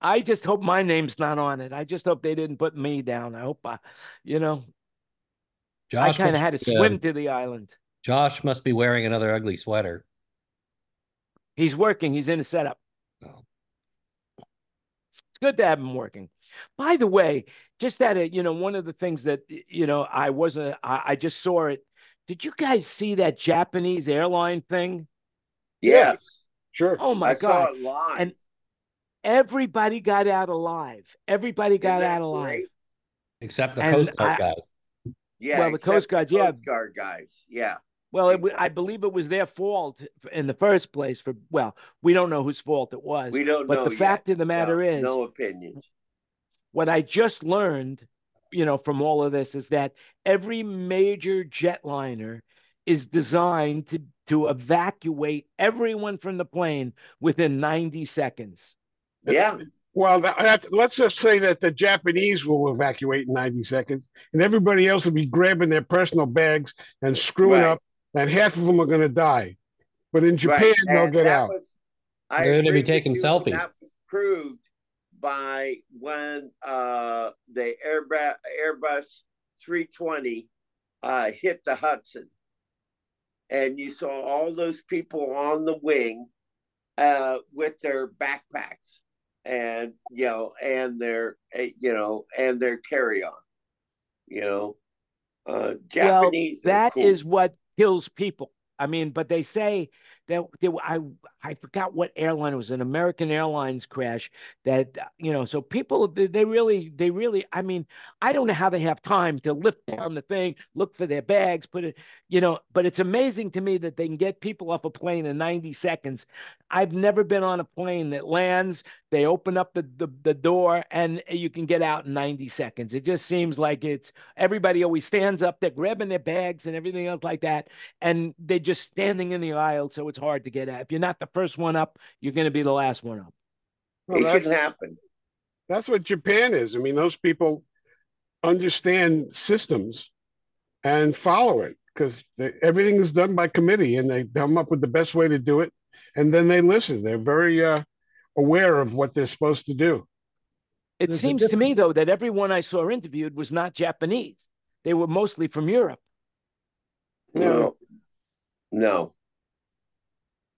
I just hope my name's not on it. I just hope they didn't put me down. I hope I, you know, Josh I kind of had to uh, swim to the island. Josh must be wearing another ugly sweater. He's working. He's in a setup. Oh. It's good to have him working. By the way, just at a, you know, one of the things that, you know, I wasn't, I, I just saw it. Did you guys see that Japanese airline thing? Yes, Sure. Oh my I saw God. it live. And everybody got out alive. Everybody got that out alive. great? Except the And Coast Guard I- guys. Yeah, Well, the Coast Guard, yeah. Coast Guard guys. Yeah, Well, it, I believe it was their fault in the first place for, well, we don't know whose fault it was. we don't but know. the yet. fact of the matter no, is, no opinions. what I just learned, you know, from all of this is that every major jetliner is designed to to evacuate everyone from the plane within 90 seconds. Yeah, Well, that, that, let's just say that the Japanese will evacuate in 90 seconds, and everybody else will be grabbing their personal bags and screwing Right. up, and half of them are going to die. But in Japan, right. they'll get out. Was, They're gonna be taking you, selfies. That was proved by when uh, the Airbus Airbus 320 uh, hit the Hudson, and you saw all those people on the wing uh, with their backpacks and you know and their eh, you know and their carry on, you know. Uh, Japanese. are That cool. is what kills people. I mean, but they say that there, I I forgot what airline it was an American Airlines crash that uh, you know so people they, they really they really I mean I don't know how they have time to lift down the thing look for their bags put it you know but it's amazing to me that they can get people off a plane in 90 seconds I've never been on a plane that lands They open up the, the the door and you can get out in 90 seconds. It just seems like it's everybody always stands up, they're grabbing their bags and everything else like that, and they're just standing in the aisle, so it's hard to get out. If you're not the first one up, you're going to be the last one up. Well, it can happen. That's what Japan is. I mean, those people understand systems and follow it because everything is done by committee and they come up with the best way to do it and then they listen. They're very uh, aware of what they're supposed to do. It There's seems to me though that everyone i saw interviewed was not japanese. They were mostly from europe. No. No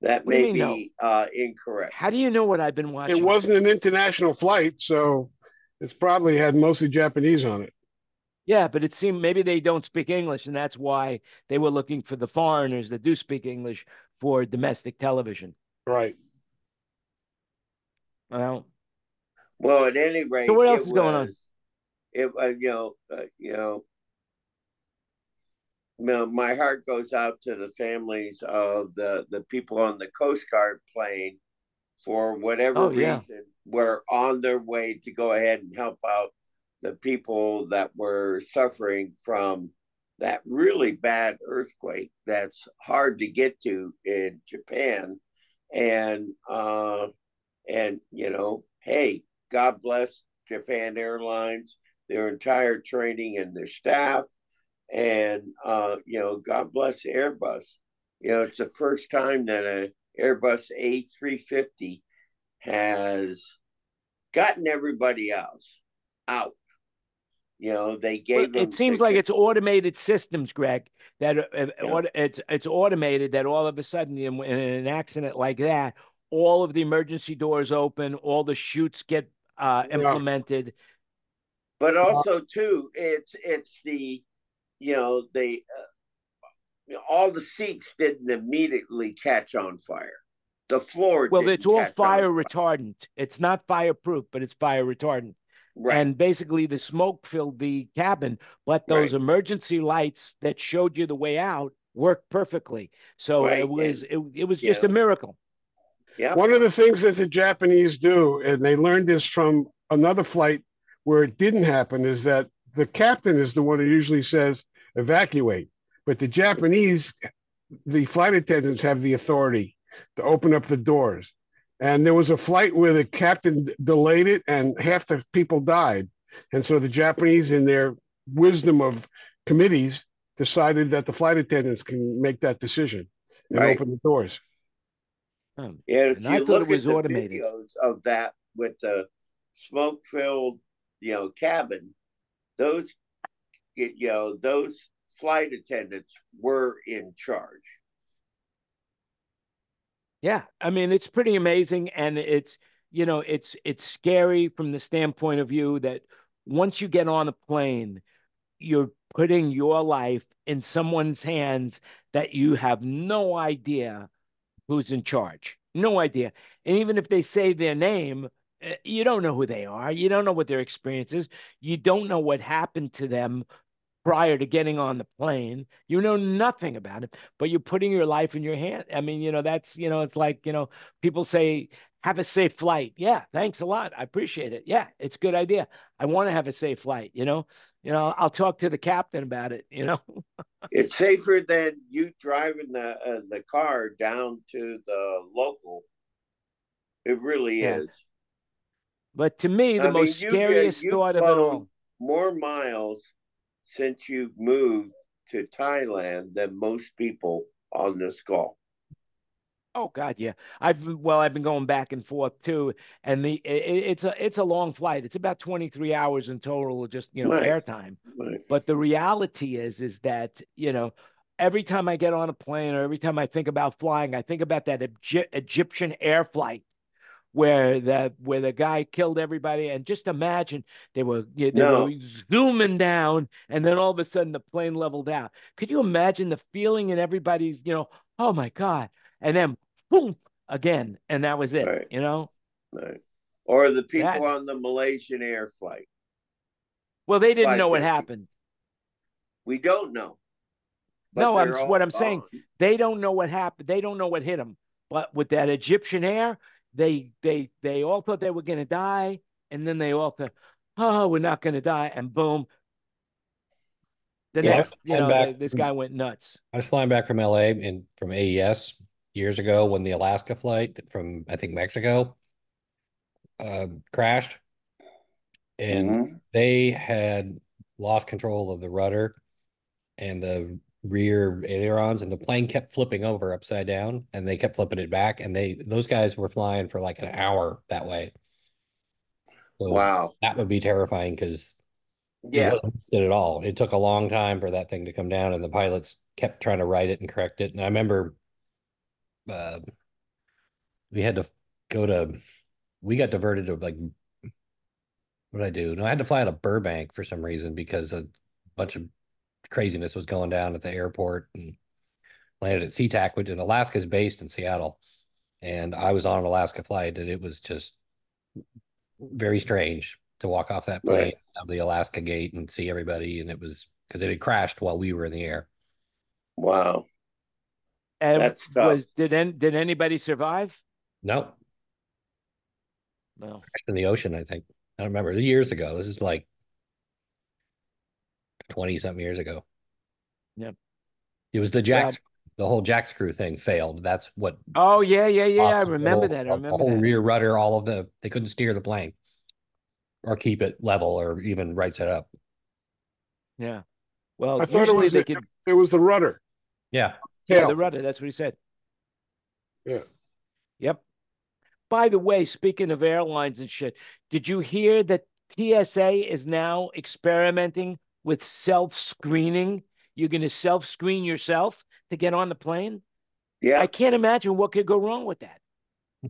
that may be no? uh, incorrect how do you know what i've been watching it wasn't an international flight so it's probably had mostly japanese on it yeah, but it seemed maybe they don't speak English, and that's why they were looking for the foreigners that do speak English for domestic television. Right. Well. Well, at any rate, so what else is was, going on? It uh, you know uh, you know. My heart goes out to the families of the, the people on the Coast Guard plane for whatever oh, reason yeah. were on their way to go ahead and help out the people that were suffering from that really bad earthquake that's hard to get to in Japan. And uh, and you know, hey, God bless Japan Airlines, their entire training and their staff, and uh, you know, God bless Airbus. You know, it's the first time that an Airbus A350 has gotten everybody else out you know, they gave. Well, it seems like it's automated systems, Greg. That uh, uh yeah. it's it's automated. That all of a sudden, in, in, an accident like that, all of the emergency doors open, all the chutes get uh, implemented. But also, too, it's it's the, you know, they uh, all the seats didn't immediately catch on fire. The floor. Well, it's all fire retardant. Fire. It's not fireproof, but it's fire retardant. Right. And basically, the smoke filled the cabin, but those right. emergency lights that showed you the way out worked perfectly. So right. it was and, it, it was just a miracle. Yeah. One of the things that the Japanese do, and they learned this from another flight where it didn't happen, is that the captain is the one who usually says evacuate, but the Japanese, the flight attendants have the authority to open up the doors. And there was a flight where the captain delayed it and half the people died. And so the Japanese, in their wisdom of committees, decided that the flight attendants can make that decision and right. open the doors. Um, yeah, if you look at the automated. videos of that with the smoke-filled, you know, cabin, those, you know, those flight attendants were in charge. Yeah, I mean it's pretty amazing, and it's you know it's it's scary from the standpoint of view that once you get on a plane, you're putting your life in someone's hands that you have no idea who's in charge, no idea, and even if they say their name, eh, you don't know who they are, you don't know what their experience is, you don't know what happened to them prior to getting on the plane. You know nothing about it, but you're putting your life in your hand. I mean, you know, that's, you know, it's like, you know, people say, have a safe flight. Yeah, thanks a lot. I appreciate it. Yeah, it's a good idea. I want to have a safe flight, you know. You know, I'll talk to the captain about it, you know. it's safer than you driving the uh, the car down to the local. It really yeah. is. But to me, the I most mean, scariest thought of it all. More miles since you've moved to Thailand than most people on this call. Oh God, yeah. I've well, I've been going back and forth too, and the it, it's a it's a long flight. It's about twenty three hours in total, just you know, right. airtime. Right. But the reality is, is that you know, every time I get on a plane or every time I think about flying, I think about that Egyptian air flight where the where the guy killed everybody and just imagine they were they no. were zooming down and then all of a sudden the plane leveled out. Could you imagine the feeling in everybody's you know oh my god and then boom again and that was it right. you know? Right. Or the people that, on the malaysian air flight. Well they didn't know what happened. We don't know. No I'm, what i'm gone. saying they don't know what happened they don't know what hit them but with that egyptian air they they they all thought they were going to die, and then they all thought, "Oh, we're not going to die," and boom. The Yeah, next, you know, back this guy went nuts. I was flying back from LA and from AES years ago when the Alaska flight from I think Mexico uh, crashed, and Mhm. they had lost control of the rudder and the rear ailerons, and the plane kept flipping over upside down, and they kept flipping it back, and they those guys were flying for like an hour that way. So Wow. that would be terrifying because it Yeah. wasn't at all. It took a long time for that thing to come down, and the pilots kept trying to write it and correct it. And I remember uh, we had to go to, we got diverted to like, what did I do? No, I had to fly out of Burbank for some reason because a bunch of craziness was going down at the airport and landed at SeaTac, which in Alaska is based in Seattle. And I was on an Alaska flight, and it was just very strange to walk off that plane Right. of the Alaska gate and see everybody. And it was because it had crashed while we were in the air. Wow. And That's tough. was did any, did anybody survive? No, No. crashed in the ocean, I think. I don't remember. Years ago. This is like 20 something years ago. Yep. It was the Jack, the whole Jack screw thing failed. That's what Oh yeah, yeah, yeah. I remember middle- that. I remember the whole that. rear rudder, all of the, they couldn't steer the plane or keep it level or even right set up. Yeah. Well, I thought it was they the- could. It was the rudder. Yeah. Yeah, Tail. the rudder. That's what he said. Yeah. Yep. By the way, speaking of airlines and shit, did you hear that TSA is now experimenting with self-screening? You're going to self-screen yourself to get on the plane? Yeah. I can't imagine what could go wrong with that.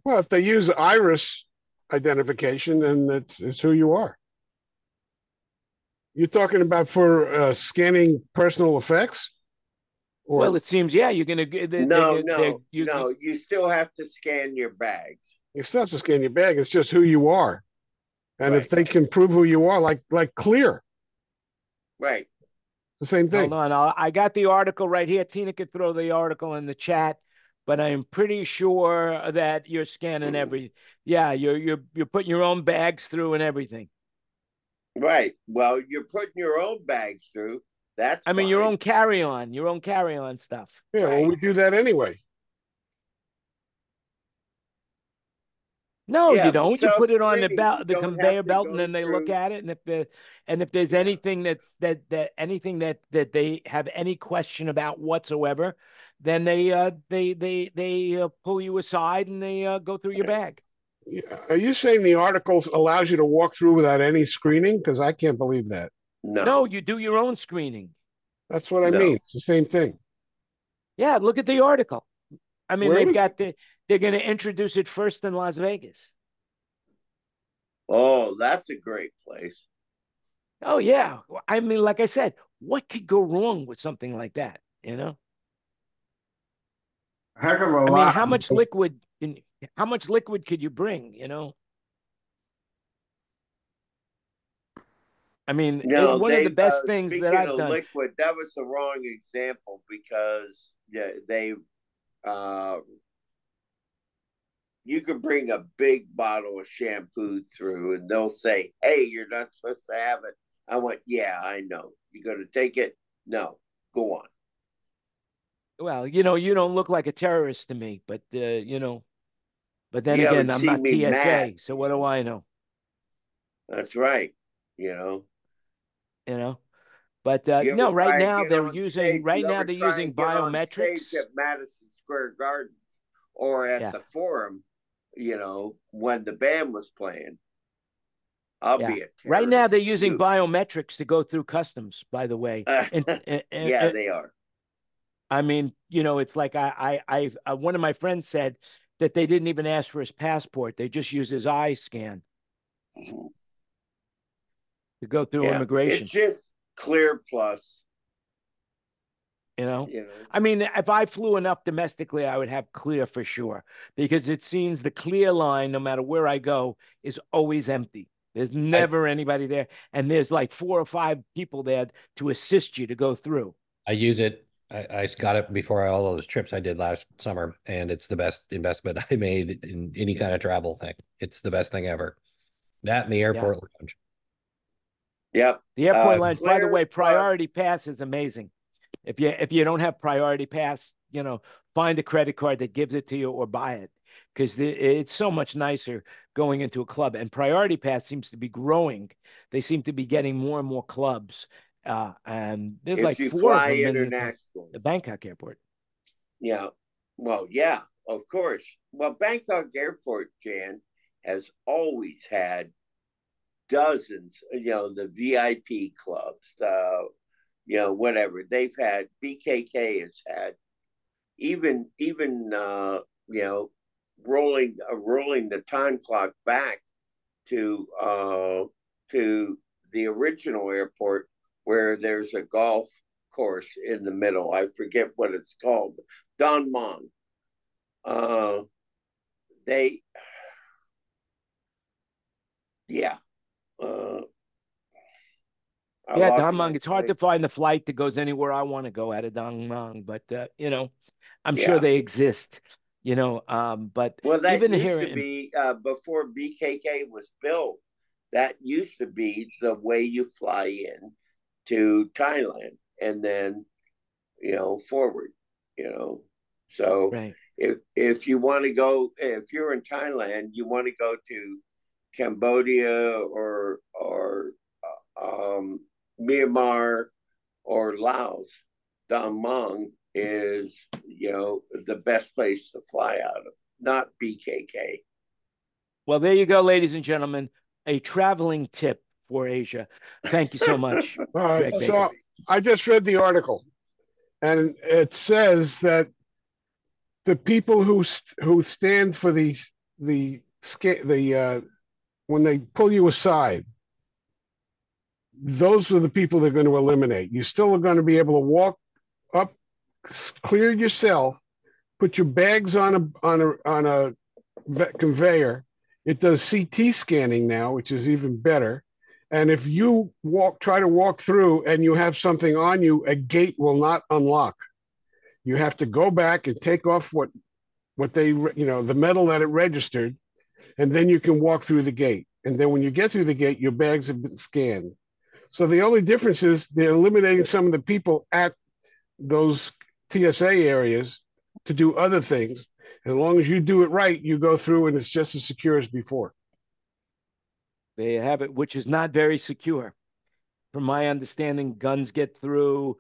Well, if they use iris identification, then it's, it's who you are. You're talking about for uh, scanning personal effects? Or Well, it seems, yeah, you're going to. They, no, they, no, you, no. You still have to scan your bags. you still have to scan your bag. It's just who you are. And if they can prove who you are, like like clear, Right. it's the same thing. Hold on, I'll, I got the article right here. Tina could throw the article in the chat, but I'm pretty sure that you're scanning every. Yeah, you're you're you're putting your own bags through and everything. Right. Well, you're putting your own bags through. That's I mean, your own carry-on, your own carry-on stuff. Yeah, well, we do that anyway. No, Yeah, you don't. You put it on the belt, the conveyor belt, and then they look at it, and if the and if there's Yeah. anything that that that anything that that they have any question about whatsoever, then they uh they they they uh, pull you aside and they uh, go through your bag. Yeah, Are you saying the articles allows you to walk through without any screening? Because I can't believe that. No. No, you do your own screening. That's what I No. mean. It's the same thing. Yeah, look at the article. I mean, Where they've got the they're going to introduce it first in Las Vegas. Oh, that's a great place. Oh yeah, I mean, like I said, what could go wrong with something like that? You know, Heck of a I lot. mean, how much liquid? Can, how much liquid could you bring? You know. I mean, it- No, one they, of the best uh, things that I've of done. liquid, that was the wrong example because yeah, they uh you could bring a big bottle of shampoo through and they'll say, Hey, you're not supposed to have it. I went, Yeah, I know. You're gonna take it? No, go on. Well, you know, you don't look like a terrorist to me, but uh, you know, but then You again, I'm not TSA, mad, so what do I know? That's right. You know. You know, but uh, no, right now they're using right now they're using and get on biometrics. at Madison Square Gardens or at Yeah. the Forum, you know, when the band was playing. I'll Yeah. be a Right now they're using you. biometrics to go through customs. By the way, and, and- and- yeah, they are. I mean, you know, it's like I, I, I, one of my friends said that they didn't even ask for his passport; they just used his eye scan to go through Yeah, immigration. It's just clear plus, You know, you know. I mean, if I flew enough domestically, I would have clear for sure because it seems the clear line, no matter where I go, is always empty. There's never anybody there, and there's like four or five people there to assist you to go through. I use it I, I got it before all those trips I did last summer, and it's the best investment I made in any kind of travel thing. It's the best thing ever. That and the airport lounge. Yep. The airport Uh, lounge, by the way, priority pass is amazing. If you if you don't have priority pass, you know, find a credit card that gives it to you or buy it because it's so much nicer going into a club. And priority pass seems to be growing. They seem to be getting more and more clubs. Uh, and there's If like you four fly them in the- international. the Bangkok airport. Yeah. Well, yeah, of course. Well, Bangkok Airport, Jan, has always had dozens, you know, the VIP clubs, the, you know, whatever. They've had BKK has had even even uh, you know, rolling uh, rolling the time clock back to uh to the original airport where there's a golf course in the middle. I forget what it's called. Don Mueang. Uh, they, yeah. Uh, I yeah. It's hard to find the flight that goes anywhere I want to go out of Don Mueang, but uh, you know, I'm sure they exist. You know, um, but Well, that even used here to in- be uh, before BKK was built. That used to be the way you fly in to Thailand and then, you know, forward. You know, so right. if if you want to go, if you're in Thailand, you want to go to Cambodia or or uh, um, Myanmar or Laos. Don Mueang is you know the best place to fly out of, not BKK. Well, there you go, ladies and gentlemen. A traveling tip for Asia. Thank you so much. All right. Greg So I just read the article, and it says that the people who st- who stand for the the the uh, when they pull you aside, those are the people they're going to eliminate. You still are going to be able to walk up, clear yourself, put your bags on a on a on a ve- conveyor. It does CT scanning now, which is even better. And if you walk, try to walk through and you have something on you, a gate will not unlock. You have to go back and take off what, what they, you know, the metal that it registered, and then you can walk through the gate. And then when you get through the gate, your bags have been scanned. So the only difference is they're eliminating some of the people at those TSA areas to do other things. As long as you do it right, you go through and it's just as secure as before. They have it, which is not very secure. From my understanding, guns get through,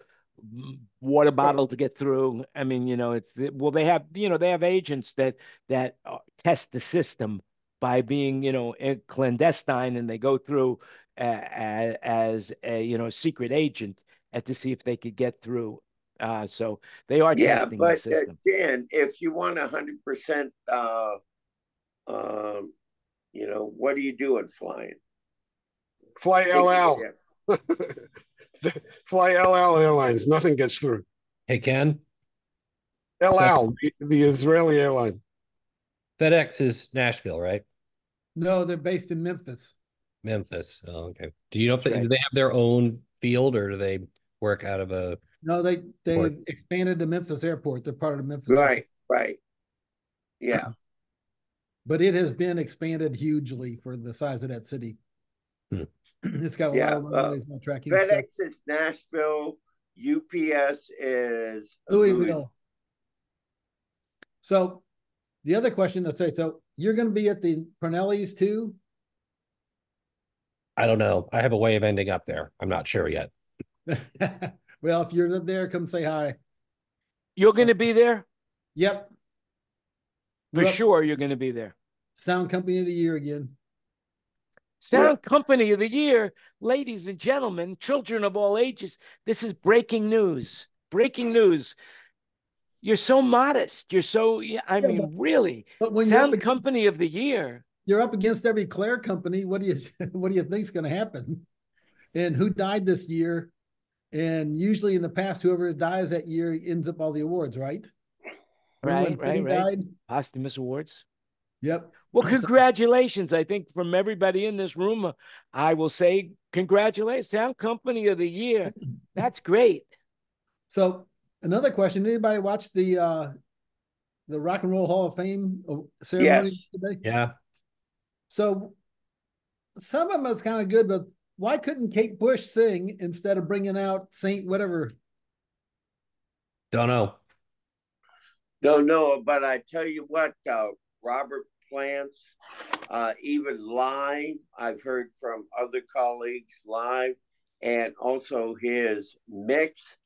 water bottles get through. I mean, you know, it's well, they have, you know, they have agents that that uh, test the system by being, you know, clandestine, and they go through uh, as a, you know, secret agent and to see if they could get through. Uh, so they are Yeah, testing the but uh, system. Dan, if you want a hundred percent, uh, um, you know, what are you doing flying? Fly Take El Al. Fly El Al Airlines. Nothing gets through. Hey, Ken, El Al, the, the Israeli airline. FedEx is Nashville, right? No, they're based in Memphis. Memphis. Oh, okay. Do you know if they, Right. do they have their own field or do they work out of a? No, they they Or- expanded the Memphis airport. They're part of the Memphis. Right, right. Yeah, but it has been expanded hugely for the size of that city. Hmm. It's got a Yeah, lot of uh, runways, no tracking. stuff. FedEx is Nashville. UPS is Louisville. So the other question to say, so you're going to be at the Parnelli's too? I don't know. I have a way of ending up there. I'm not sure yet. well, if you're there, come say hi. You're going to be there Yep. for We're sure. You're going to be there. Sound Company of the Year again. Sound Company of the Year, ladies and gentlemen, children of all ages. This is breaking news. Breaking news. You're so modest. You're so, yeah, I Yeah, mean, but- really. But when you're Sound against, Company of the Year. you're up against every Clair company, what do you what do you think's going to happen? And who died this year? And usually in the past, whoever dies that year ends up all the awards, right? Right, right, right. died? Posthumous awards. Yep. Well, congratulations. I think from everybody in this room, I will say congratulations. Sound Company of the Year. That's great. So Another question: Anybody watch the uh, the Rock and Roll Hall of Fame uh, ceremony Yes. today? Yeah. So some of them is kind of good, but why couldn't Kate Bush sing instead of bringing out Saint whatever? Don't know. Don't know, but I tell you what, uh, Robert Plants, uh, even live, I've heard from other colleagues live, and also his mix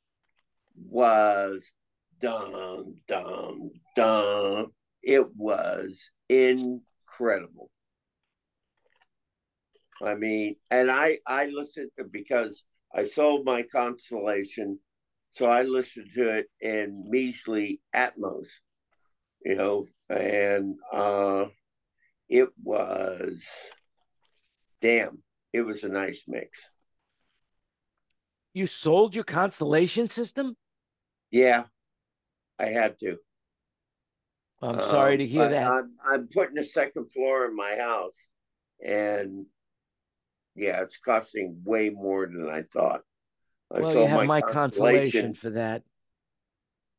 was dum dum dum. It was incredible. I mean, and I I listened because I sold my constellation, so I listened to it in measly Atmos, you know, and uh, it was damn, it was a nice mix. You sold your constellation system? Yeah, I had to. I'm sorry Um, to hear but that. I'm I'm putting a second floor in my house, and yeah, it's costing way more than I thought. I well, you have my consolation for that.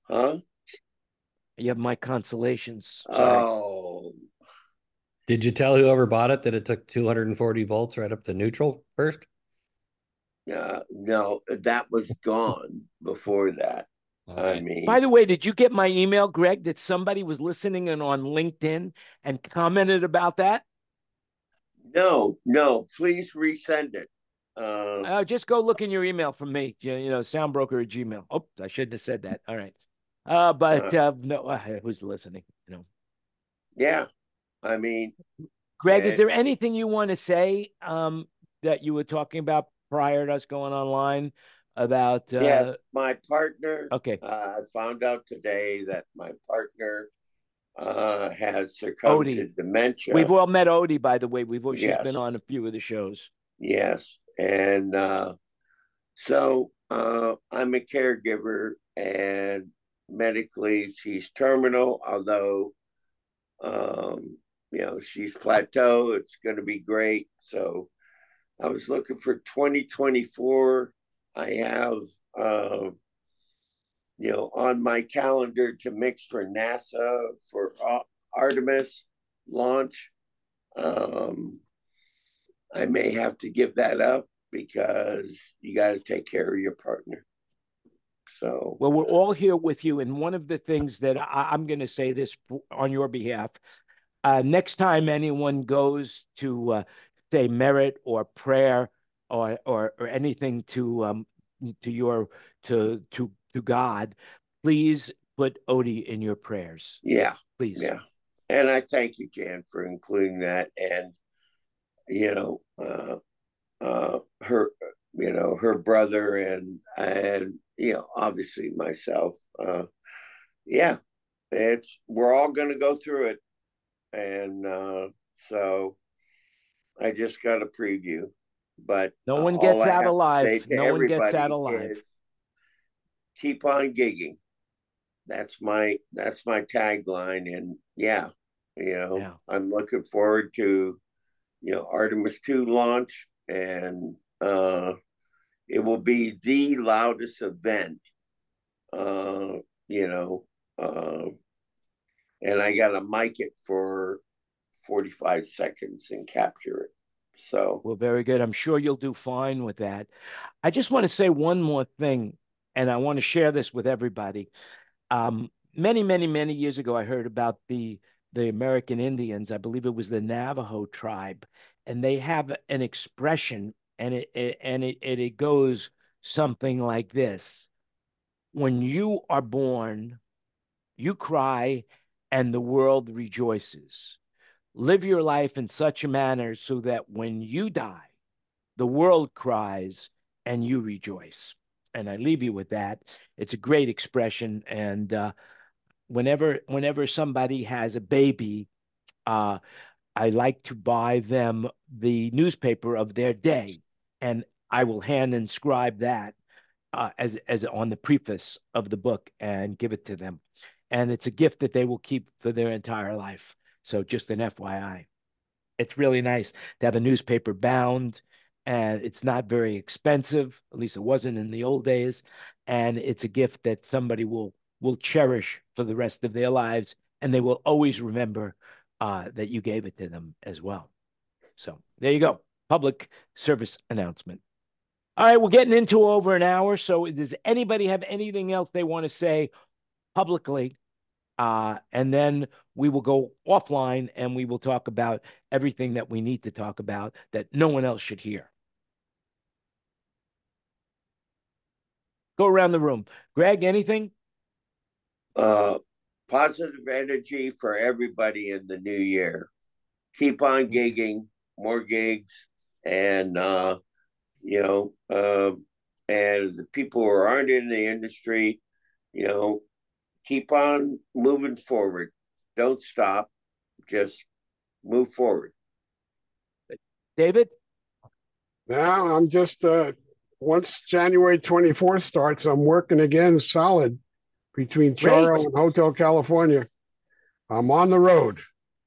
huh? You have my consolations. Sorry. Oh, Did you tell whoever bought it that it took 240 volts right up to neutral first? uh, no, that was gone before that. I Okay. mean, By the way, did you get my email, Greg, that somebody was listening and on LinkedIn and commented about that? no, no, please resend it. Uh, Uh, just go look in your email from me, you you know, soundbroker at Gmail. Oh, I shouldn't have said that. All right. Uh, but uh, no, uh, who's listening? You know, yeah, I mean, Greg, is Eh. there anything you want to say um, that you were talking about prior to us going online about? Uh, yes, my partner. Okay. Uh, I found out today that my partner uh, has succumbed Odie. to dementia. We've all met Odie, by the way. We've all, she's Yes. been on a few of the shows. Yes. And uh, so uh, I'm a caregiver, and medically she's terminal, although, um, you know, she's plateau. It's going to be great. So I was looking for 2024. I have, uh, you know, on my calendar to mix for NASA for Artemis launch. Um, I may have to give that up because you got to take care of your partner. So, Well, we're all here with you. And one of the things that I, I'm going to say this on your behalf uh, next time anyone goes to uh, say merit or prayer or, or, or anything to, um, to your, to, to, to God, please put Odie in your prayers. yeah, Please. yeah. And I thank you, Jan, for including that. And, you know, uh, uh, her, you know, her brother and, and, you know, obviously myself. Uh, yeah, it's, we're all going to go through it. And uh, so I just got a preview. But No one gets out alive. No one gets out alive. Keep on gigging. That's my that's my tagline. And yeah, you know, Yeah. I'm looking forward to, you know, Artemis 2 launch and uh it will be the loudest event. Uh, you know, uh, and I got to mic it for 45 seconds and capture it. So, Well, very good. I'm sure you'll do fine with that. I just want to say one more thing, and I want to share this with everybody. Um, many, many, many years ago, I heard about the the American Indians. I believe it was the Navajo tribe, and they have an expression, and it, it and it, it it goes something like this: When you are born, you cry, and the world rejoices live your life in such a manner so that when you die, the world cries and you rejoice. And I leave you with that. It's a great expression. And uh, whenever whenever somebody has a baby, uh, I like to buy them the newspaper of their day, and I will hand inscribe that uh, as as on the preface of the book and give it to them. And it's a gift that they will keep for their entire life. So just an FYI. It's really nice to have a newspaper bound and it's not very expensive. At least it wasn't in the old days, and it's a gift that somebody will will cherish for the rest of their lives, and they will always remember uh, that you gave it to them as well. So there you go, public service announcement. All right, we're getting into over an hour. So does anybody have anything else they want to say publicly? Uh, and then we will go offline and we will talk about everything that we need to talk about that no one else should hear. Go around the room. Greg, anything? Uh, positive energy for everybody in the new year. Keep on gigging, more gigs, and uh, you know, uh, and the people who aren't in the industry, you know, keep on moving forward. Don't stop. Just move forward. David? Now I'm just uh once January 24th starts, I'm working again solid between Charo Great. and Hotel California. I'm on the road.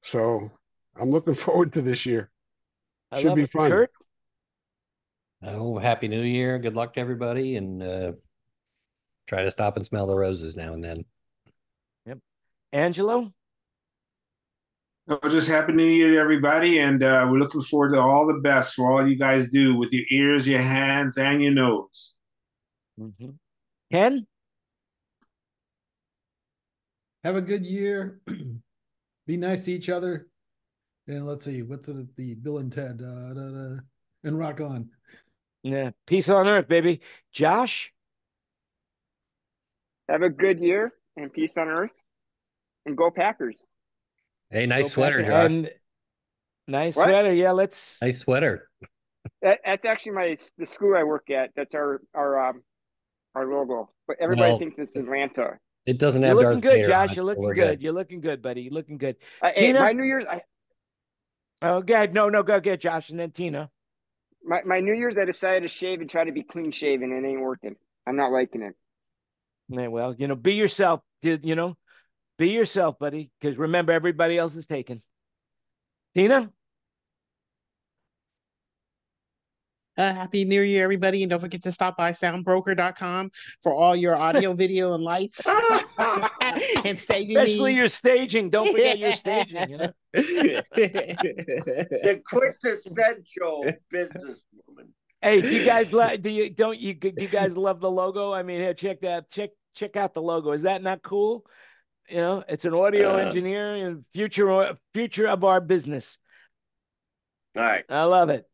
So I'm looking forward to this year. I Should be it. fun. Kurt? Oh, happy new year. Good luck to everybody and uh try to stop and smell the roses now and then. Angelo? So just happy new year to everybody, and uh, we're looking forward to all the best for all you guys do with your ears, your hands, and your nose. Mhm. Ken? Have a good year. Be nice to each other. And let's see, what's the, the Bill and Ted? Uh, da, da, and rock on. Yeah. Peace on earth, baby. Josh? Have a good year and peace on earth. And go Packers. Hey, nice Go sweater, Packers. Josh. Nice What? sweater. Yeah, let's. Nice sweater. That, that's actually my the school I work at. That's our our um our logo. But everybody Well, thinks it's Atlanta. It doesn't You're have looking Darth good, Vader Josh. You're looking we're good. You're looking good, buddy. You're looking good. Uh, hey, Tina? my New Year's I, Oh, go ahead. No, no, go get Josh and then Tina. my my New Year's I decided to shave and try to be clean shaven and it ain't working. I'm not liking it. Yeah, well, you know, be yourself. Did you know? Be yourself, buddy. Because remember, everybody else is taken. Tina? Uh, happy New Year, everybody. And don't forget to stop by soundbroker.com for all your audio, video, and lights and staging Especially needs. your staging. Don't forget your staging. You know? The quintessential businesswoman. Hey, do you guys like? Do you don't you do you guys love the logo? I mean, here, check that. Check check out the logo. Is that not cool? You know, it's an audio Uh, engineer and future future of our business. All right. I love it.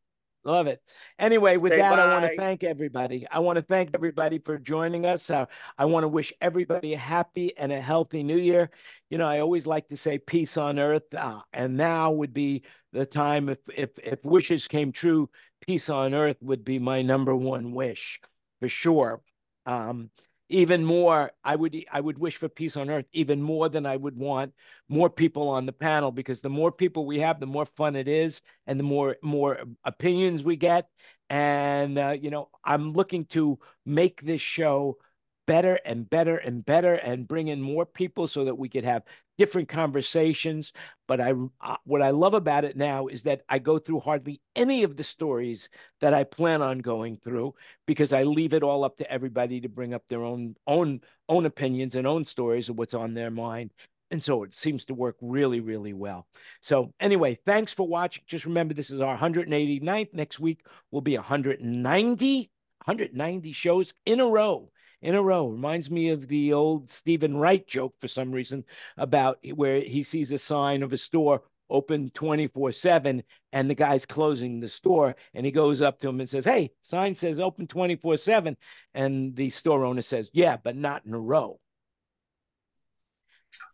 Love it. Anyway, with Say that, I want to thank everybody. I want to thank everybody for joining us. Uh, I want to wish everybody a happy and a healthy new year. You know, I always like to say peace on earth, uh, and now would be the time if if if wishes came true, peace on earth would be my number one wish for sure. Um, even more, I would I would wish for peace on earth even more than I would want more people on the panel because the more people we have, the more fun it is, and the more more opinions we get. And uh, you know, I'm looking to make this show better and better and better, and bring in more people so that we could have different conversations. But I, uh, what I love about it now is that I go through hardly any of the stories that I plan on going through because I leave it all up to everybody to bring up their own own own opinions and own stories of what's on their mind. And so it seems to work really, really well. So anyway, thanks for watching. Just remember, this is our 189th. Next week will be 190, 190 shows in a row. In a row. Reminds me of the old Steven Wright joke for some reason about where he sees a sign of a store open 24 7 and the guy's closing the store and he goes up to him and says hey sign says open 24 7 and the store owner says yeah but not in a row.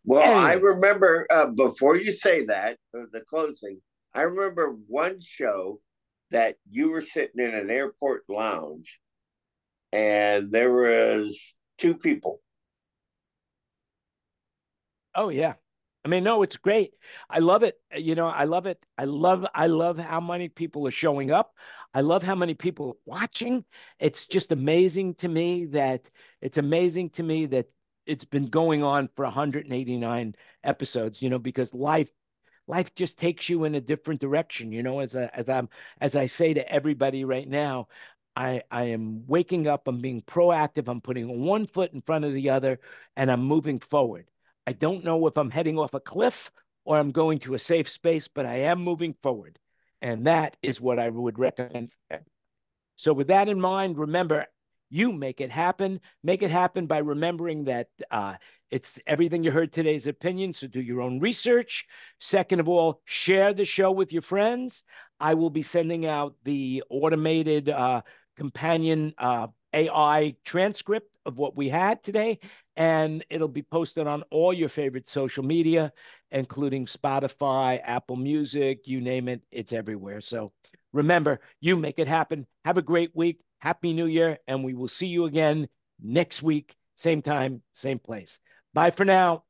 Well, I remember uh, before you say that, uh, the closing, I remember one show that you were sitting in an airport lounge and there was two people. Oh yeah. I mean, no, it's great. I love it. You know, I love it. I love I love how many people are showing up. I love how many people are watching. It's just amazing to me that it's amazing to me that it's been going on for 189 episodes, you know, because life life just takes you in a different direction. You know, as a, as I'm as I say to everybody right now, I I am waking up. I'm being proactive. I'm putting one foot in front of the other, and I'm moving forward. I don't know if I'm heading off a cliff or I'm going to a safe space, but I am moving forward, and that is what I would recommend. So, with that in mind, remember you make it happen. Make it happen by remembering that uh, it's everything you heard today's opinion. So do your own research. Second of all, share the show with your friends. I will be sending out the automated uh, companion uh, AI transcript of what we had today, and it'll be posted on all your favorite social media, including Spotify, Apple Music, you name it, it's everywhere. So remember, you make it happen. Have a great week. Happy New Year, and we will see you again next week, same time, same place. Bye for now.